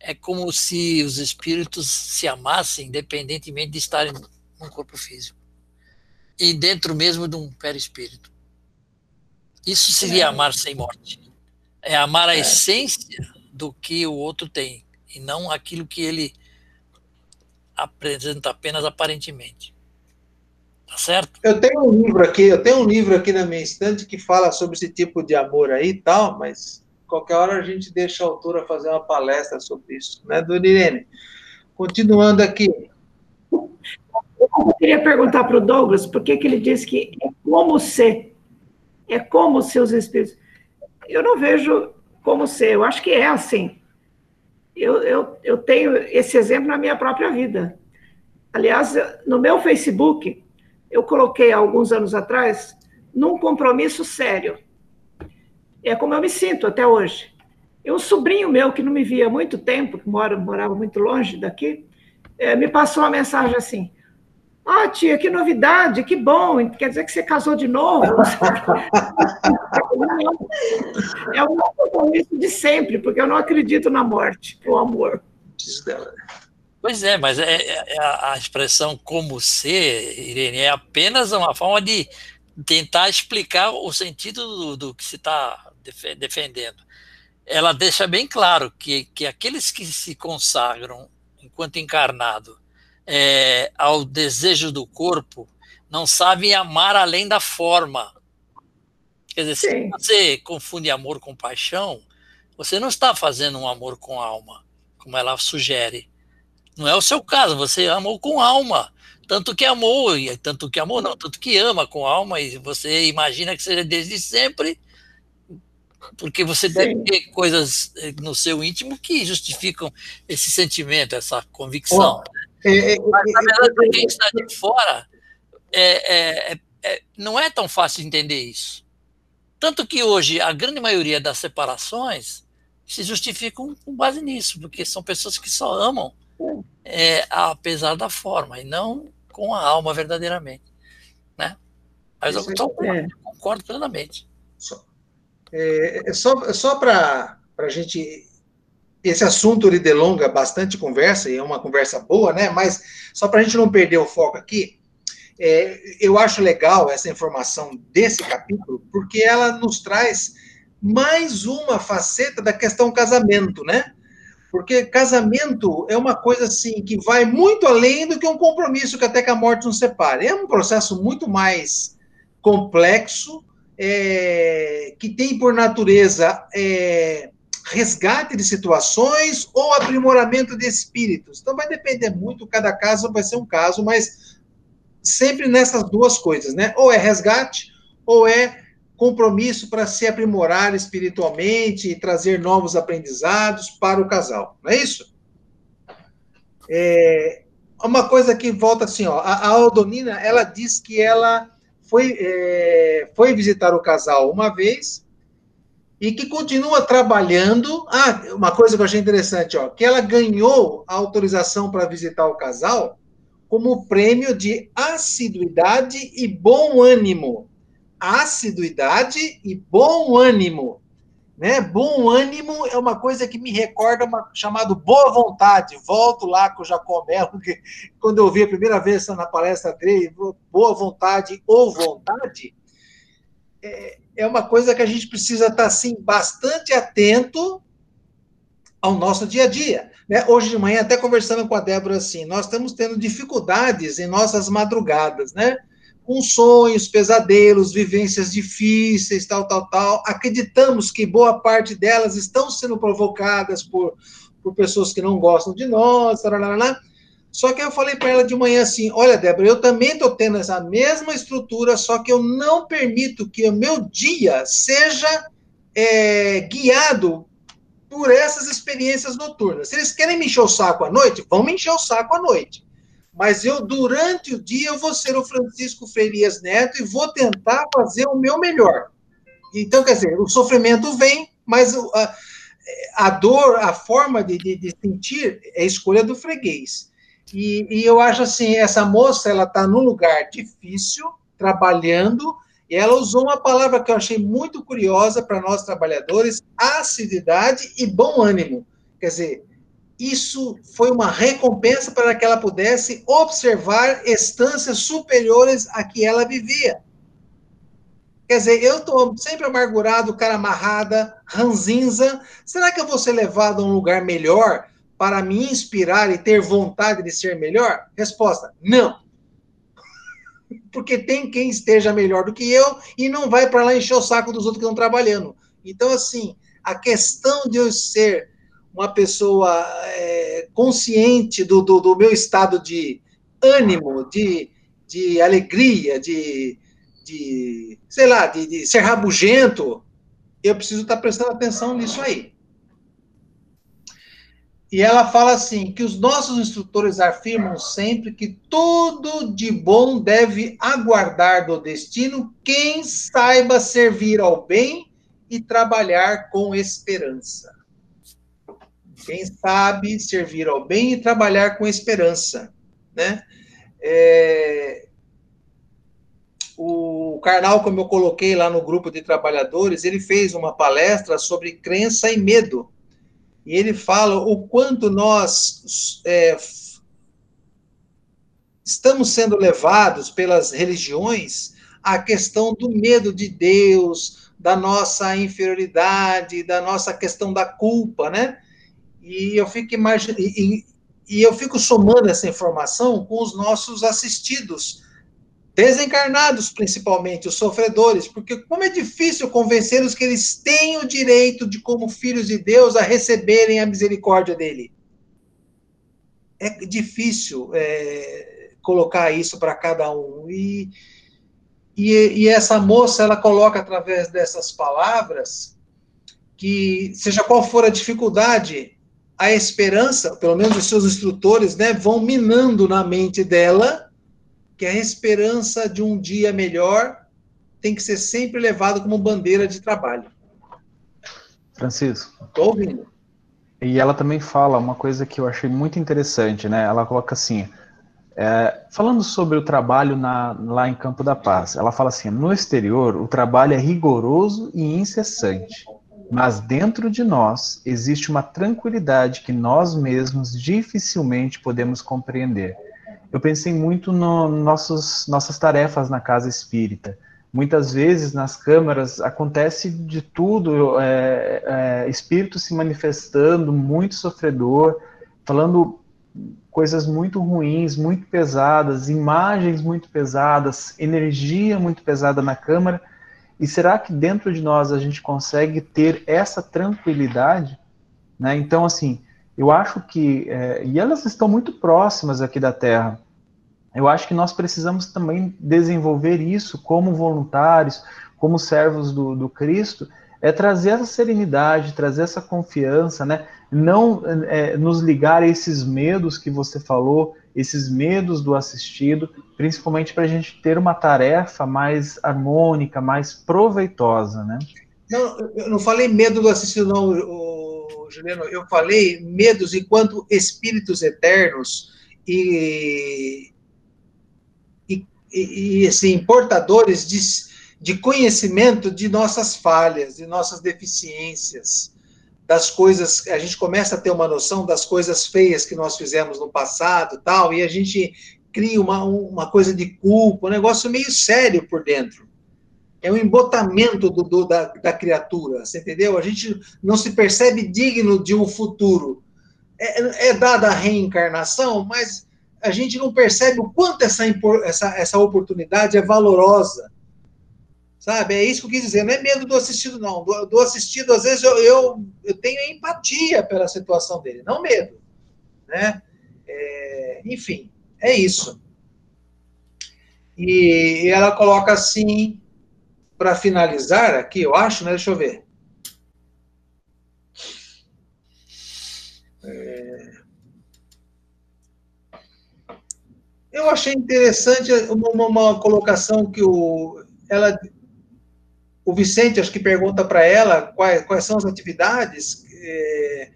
é como se os espíritos se amassem, independentemente de estarem num corpo físico. E dentro mesmo de um perispírito. Isso seria é. amar sem morte. É amar a é. essência do que o outro tem, e não aquilo que ele apresenta apenas aparentemente. Tá certo? Eu tenho um livro aqui, eu tenho um livro aqui na minha estante que fala sobre esse tipo de amor aí e tal, mas qualquer hora a gente deixa a autora fazer uma palestra sobre isso, né, Dona Irene? Continuando aqui. Eu queria perguntar para o Douglas por que, que ele diz que é como ser, é como ser os espíritos. Eu não vejo como ser, eu acho que é assim. Eu, eu, eu tenho esse exemplo na minha própria vida. Aliás, no meu Facebook, eu coloquei alguns anos atrás, num compromisso sério. É como eu me sinto até hoje. E um sobrinho meu, que não me via há muito tempo, que mora, morava muito longe daqui, é, me passou uma mensagem assim: Ah, tia, que novidade, que bom, quer dizer que você casou de novo? é um compromisso de sempre, porque eu não acredito na morte, o amor. Pois é, mas é, é, é a expressão como ser, Irene, é apenas uma forma de tentar explicar o sentido do, do que se está defendendo. Ela deixa bem claro que, que aqueles que se consagram enquanto encarnado é, ao desejo do corpo não sabem amar além da forma. Quer dizer, Sim. se você confunde amor com paixão, você não está fazendo um amor com alma, como ela sugere. Não é o seu caso, você amou com alma. Tanto que amou, e tanto que amou, não, tanto que ama com alma, e você imagina que seja desde sempre, porque você Sim. deve ter coisas eh, no seu íntimo que justificam esse sentimento, essa convicção. Oh, é, é, Mas, na verdade, para quem está de fora, é, é, é, não é tão fácil de entender isso. Tanto que hoje a grande maioria das separações se justificam com base nisso, porque são pessoas que só amam é, apesar da forma, e não com a alma verdadeiramente. Né? Mas eu, é. concordo plenamente. Só, é, é só, só para a gente. Esse assunto ele delonga bastante conversa, e é uma conversa boa, né? Mas só para a gente não perder o foco aqui, é, eu acho legal essa informação desse capítulo, porque ela nos traz mais uma faceta da questão casamento, né? Porque casamento é uma coisa assim que vai muito além do que um compromisso que até que a morte nos separe. É um processo muito mais complexo, é, que tem por natureza é, resgate de situações ou aprimoramento de espíritos. Então vai depender muito, cada caso vai ser um caso, mas sempre nessas duas coisas, né? Ou é resgate, ou é compromisso para se aprimorar espiritualmente e trazer novos aprendizados para o casal, não é isso? É, uma coisa que volta assim, ó, a, Aldonina, ela diz que ela foi, é, foi visitar o casal uma vez e que continua trabalhando. Ah, uma coisa que eu achei interessante, ó, que ela ganhou a autorização para visitar o casal como prêmio de assiduidade e bom ânimo assiduidade e bom ânimo. Né? Bom ânimo é uma coisa que me recorda uma chamado boa vontade. Volto lá com o Jacomel, que quando eu vi a primeira vez na palestra dele, boa vontade ou vontade, é, é uma coisa que a gente precisa estar assim bastante atento ao nosso dia a dia. Né? Hoje de manhã, até conversando com a Débora assim, nós estamos tendo dificuldades em nossas madrugadas, né? Com sonhos, pesadelos, vivências difíceis, tal, tal, tal. Acreditamos que boa parte delas estão sendo provocadas por, por pessoas que não gostam de nós, tarará. Só que eu falei para ela de manhã assim: olha, Débora, eu também estou tendo essa mesma estrutura, só que eu não permito que o meu dia seja é, guiado por essas experiências noturnas. Se eles querem me encher o saco à noite, vão me encher o saco à noite mas eu, durante o dia, eu vou ser o Francisco Freirias Neto e vou tentar fazer o meu melhor. Então, quer dizer, o sofrimento vem, mas a, a dor, a forma de, de, de, sentir é a escolha do freguês. E, e eu acho assim, essa moça, ela está num lugar difícil, trabalhando, E ela usou uma palavra que eu achei muito curiosa para nós trabalhadores: acididade e bom ânimo. Quer dizer, isso foi uma recompensa para que ela pudesse observar estâncias superiores a que ela vivia. Quer dizer, eu estou sempre amargurado, cara amarrada, ranzinza. Será que eu vou ser levado a um lugar melhor para me inspirar e ter vontade de ser melhor? Resposta: não. Porque tem quem esteja melhor do que eu e não vai para lá encher o saco dos outros que estão trabalhando. Então, assim, a questão de eu ser uma pessoa é, consciente do, do, do, meu estado de ânimo, de, de alegria, de, de sei lá, de, de ser rabugento, eu preciso estar prestando atenção nisso aí. E ela fala assim: que os nossos instrutores afirmam sempre que tudo de bom deve aguardar do destino quem saiba servir ao bem e trabalhar com esperança. Quem sabe servir ao bem e trabalhar com esperança, né? É... O Karnal, como eu coloquei lá no grupo de trabalhadores, ele fez uma palestra sobre crença e medo. E ele fala o quanto nós é, estamos sendo levados pelas religiões à questão do medo de Deus, da nossa inferioridade, da nossa questão da culpa, né? E eu fico e, e eu fico somando essa informação com os nossos assistidos, desencarnados principalmente, os sofredores, porque como é difícil convencê-los que eles têm o direito de, como filhos de Deus, a receberem a misericórdia dele. É difícil é, colocar isso para cada um. E, e, e essa moça, ela coloca através dessas palavras que, seja qual for a dificuldade, a esperança, pelo menos os seus instrutores, né, vão minando na mente dela que a esperança de um dia melhor tem que ser sempre levado como bandeira de trabalho. Francisco. Estou ouvindo. E ela também fala uma coisa que eu achei muito interessante, né? Ela coloca assim, é, falando sobre o trabalho na, lá em Campo da Paz, ela fala assim: no exterior, o trabalho é rigoroso e incessante. Mas dentro de nós existe uma tranquilidade que nós mesmos dificilmente podemos compreender. Eu pensei muito no nossos, nossas tarefas na casa espírita. Muitas vezes nas câmaras acontece de tudo, é, é, espírito se manifestando, muito sofredor, falando coisas muito ruins, muito pesadas, imagens muito pesadas, energia muito pesada na câmara e será que dentro de nós a gente consegue ter essa tranquilidade? Né? Então, assim, eu acho que. É, e elas estão muito próximas aqui da Terra. Eu acho que nós precisamos também desenvolver isso como voluntários, como servos do, do Cristo, é trazer essa serenidade, trazer essa confiança, né? Não é, nos ligar a esses medos que você falou, esses medos do assistido, principalmente para a gente ter uma tarefa mais harmônica, mais proveitosa, né? Não, eu não falei medo do assistido, não, Juliano. Eu falei medos enquanto espíritos eternos e, e, e assim, portadores de, de conhecimento de nossas falhas, de nossas deficiências das coisas, a gente começa a ter uma noção das coisas feias que nós fizemos no passado tal, e a gente cria uma, uma coisa de culpa, um negócio meio sério por dentro. É um embotamento do, do da, da criatura, você entendeu? A gente não se percebe digno de um futuro. É, é dada a reencarnação, mas a gente não percebe o quanto essa, essa, essa oportunidade é valorosa Sabe? É isso que eu quis dizer. Não é medo do assistido, não. Do, do assistido, às vezes, eu, eu, eu, tenho empatia pela situação dele, não medo. Né? É, enfim, é isso. E ela coloca assim, para finalizar aqui, eu acho, né? Deixa eu ver. É... Eu achei interessante uma, uma, colocação que o, ela o Vicente, acho que pergunta para ela quais, quais são as atividades, é,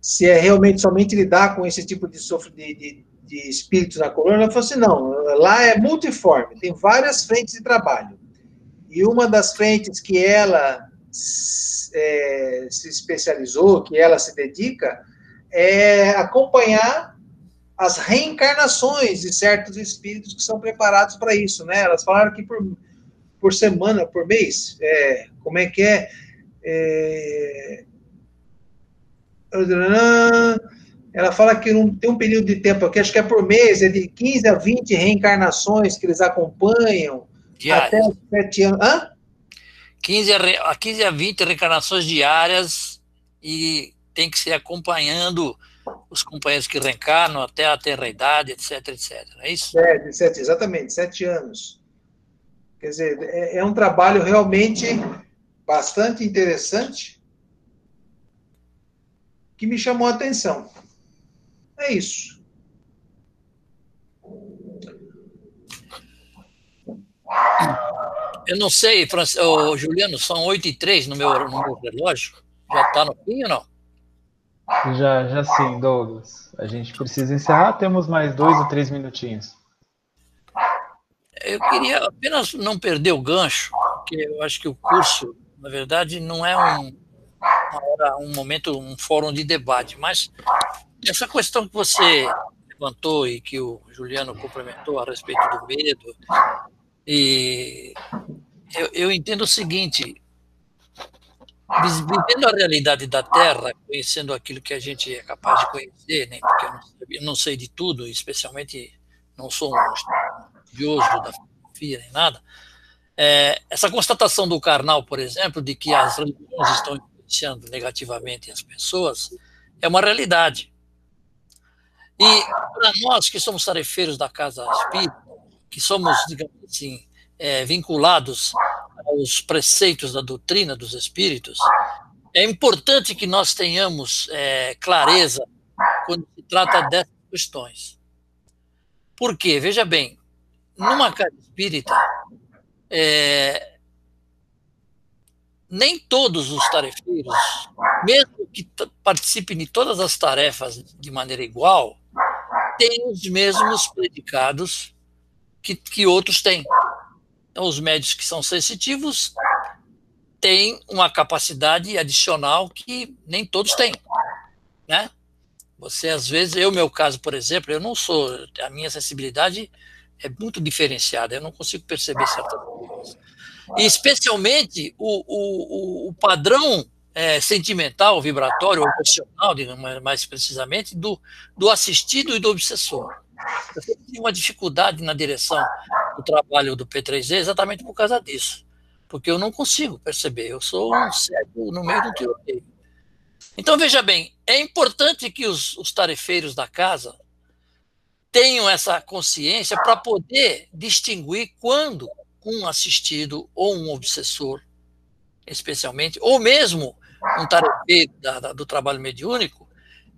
se é realmente somente lidar com esse tipo de, de, de, de espíritos na colônia. Ela falou assim: não, lá é multiforme, tem várias frentes de trabalho. E uma das frentes que ela é, se especializou, que ela se dedica, é acompanhar as reencarnações de certos espíritos que são preparados para isso, né? Elas falaram que por, por semana, por mês, é, como é que é? é ela fala que não tem um período de tempo aqui, acho que é por mês, é de 15 a 20 reencarnações que eles acompanham até 7 anos. Hã? 15 a, 15 a 20 reencarnações diárias e tem que ser acompanhando os companheiros que reencarnam até a terra-idade, etc, etc. É isso? Sete, sete, exatamente, sete anos. Quer dizer, é, é um trabalho realmente bastante interessante que me chamou a atenção. É isso. Eu não sei, oh, Juliano, são 8 e 3 no meu, no meu relógio. Já está no fim ou não? Já, já sim, Douglas. A gente precisa encerrar, temos mais dois ou três minutinhos. Eu queria apenas não perder o gancho, porque eu acho que o curso, na verdade, não é um, hora, um momento, um fórum de debate, mas essa questão que você levantou e que o Juliano complementou a respeito do medo, e eu, eu entendo o seguinte: vivendo a realidade da Terra, conhecendo aquilo que a gente é capaz de conhecer, né? porque eu não, eu não sei de tudo, especialmente não sou um estudioso da filosofia nem nada, é, essa constatação do Karnal, por exemplo, de que as religiões estão influenciando negativamente as pessoas, é uma realidade. E para nós que somos tarefeiros da Casa Espírita, que somos, digamos assim, é, vinculados aos preceitos da doutrina dos espíritos, é importante que nós tenhamos é, clareza quando se trata dessas questões. Por quê? Veja bem, numa casa espírita, é, nem todos os tarefeiros, mesmo que participem de todas as tarefas de maneira igual, têm os mesmos predicados que, que outros têm. Então, os médios que são sensitivos têm uma capacidade adicional que nem todos têm, né? Você, às vezes, eu, meu caso, por exemplo, eu não sou, a minha sensibilidade é muito diferenciada, eu não consigo perceber certas coisas. E, especialmente, o, o, o padrão é, sentimental, vibratório, ou emocional, digamos mais precisamente, do, do assistido e do obsessor. Eu tive uma dificuldade na direção do trabalho do P3D exatamente por causa disso. Porque eu não consigo perceber, eu sou um cego no meio do tiroteio. Então, veja bem, é importante que os, os tarefeiros da casa tenham essa consciência para poder distinguir quando um assistido ou um obsessor, especialmente, ou mesmo um tarefeiro do trabalho mediúnico,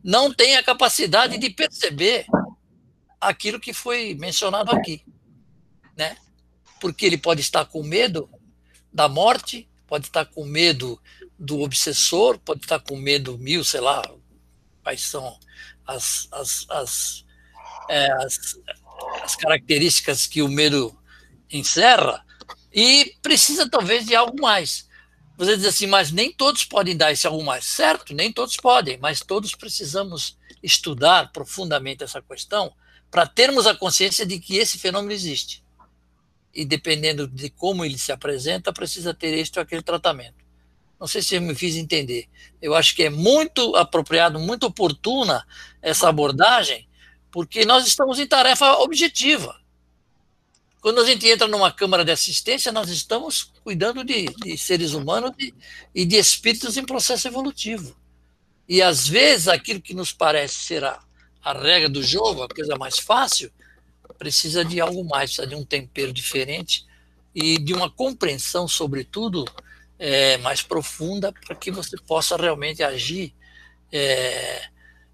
não tem a capacidade de perceber aquilo que foi mencionado aqui, né? Porque ele pode estar com medo da morte, pode estar com medo do obsessor, pode estar com medo mil, sei lá, quais são as, as, as, é, as, as características que o medo encerra, e precisa talvez de algo mais. Você diz assim, mas nem todos podem dar esse algo mais. Certo, nem todos podem, mas todos precisamos estudar profundamente essa questão para termos a consciência de que esse fenômeno existe. E dependendo de como ele se apresenta, precisa ter este ou aquele tratamento. Não sei se eu me fiz entender. Eu acho que é muito apropriado, muito oportuna essa abordagem, porque nós estamos em tarefa objetiva. Quando a gente entra numa câmara de assistência, nós estamos cuidando de, de seres humanos e, e de espíritos em processo evolutivo. E às vezes aquilo que nos parece será a regra do jogo, a coisa mais fácil, precisa de algo mais, precisa de um tempero diferente e de uma compreensão, sobretudo, é, mais profunda para que você possa realmente agir. É,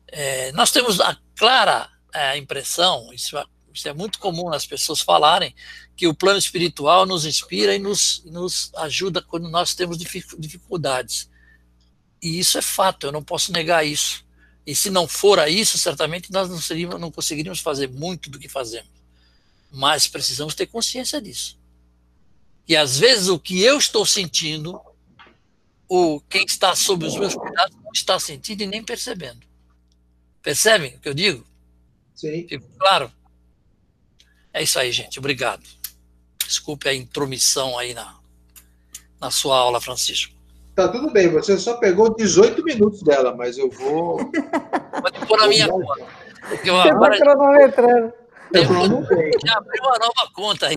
é, nós temos a clara é, impressão, isso, isso, é muito comum as pessoas falarem, que o plano espiritual nos inspira e nos, nos ajuda quando nós temos dificuldades. E isso é fato, eu não posso negar isso. E se não fora isso, certamente nós não, seríamos, não conseguiríamos fazer muito do que fazemos. Mas precisamos ter consciência disso. E às vezes o que eu estou sentindo, o quem está sob os meus cuidados não está sentindo e nem percebendo. Percebem o que eu digo? Sim. Fico claro? É isso aí, gente. Obrigado. Desculpe a intromissão aí na, na sua aula, Francisco. Tá tudo bem, você só pegou 18 minutos dela, mas eu vou. Pode pôr na minha conta. Porque eu agora cronometrando. Eu não tenho. já abri uma nova conta aí.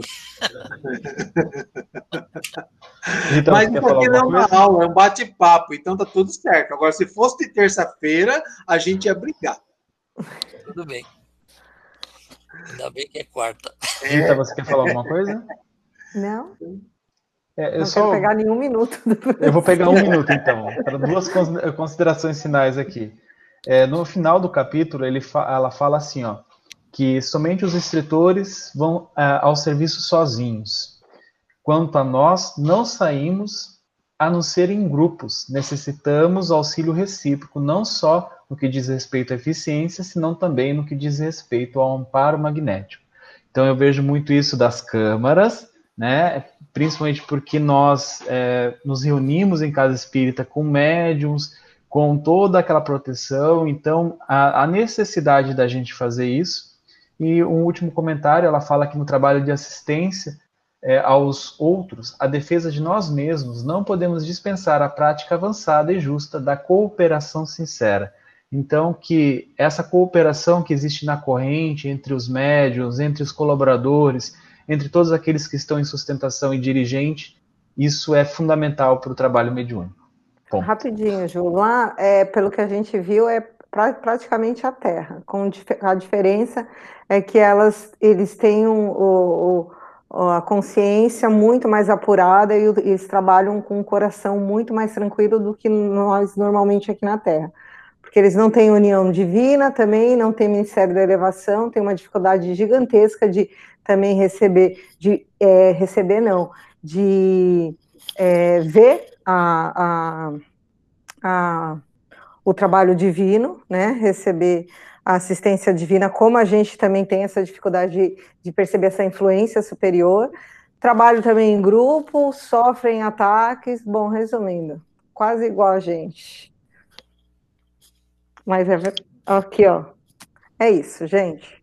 Rita, Mas isso aqui não é uma aula, é um bate-papo, então tá tudo certo. Agora, se fosse de terça-feira, a gente ia brigar. Tudo bem. Ainda bem que é quarta. Rita, você quer falar alguma coisa? Não, É, eu não só quero pegar nenhum minuto. Eu vou pegar um minuto, então, para duas consi- considerações finais aqui. É, no final do capítulo, ele fa- ela fala assim, ó, que somente os escritores vão ah, ao serviço sozinhos. Quanto a nós, não saímos a não ser em grupos. Necessitamos auxílio recíproco, não só no que diz respeito à eficiência, senão também no que diz respeito ao amparo magnético. Então, eu vejo muito isso das câmaras, né? principalmente porque nós é, nos reunimos em casa espírita com médiums, com toda aquela proteção, então a, a necessidade da gente fazer isso. E um último comentário, ela fala que no trabalho de assistência é, aos outros, a defesa de nós mesmos, não podemos dispensar a prática avançada e justa da cooperação sincera. Então, que essa cooperação que existe na corrente entre os médiums, entre os colaboradores, entre todos aqueles que estão em sustentação e dirigente, isso é fundamental para o trabalho mediúnico. Ponto. Rapidinho, Ju. Lá, é, pelo que a gente viu, é pra- praticamente a Terra. Com a diferença é que elas, eles têm um- o- a consciência muito mais apurada e eles trabalham com um coração muito mais tranquilo do que nós normalmente aqui na Terra. Porque eles não têm união divina também, não têm Ministério da Elevação, tem uma dificuldade gigantesca de também receber, de é, receber não, de é, ver a, a, a, o trabalho divino, né? Receber a assistência divina, como a gente também tem essa dificuldade de, de perceber essa influência superior. Trabalho também em grupo, sofrem ataques. Bom, resumindo, quase igual a gente. Mas é aqui, ó. É isso, gente.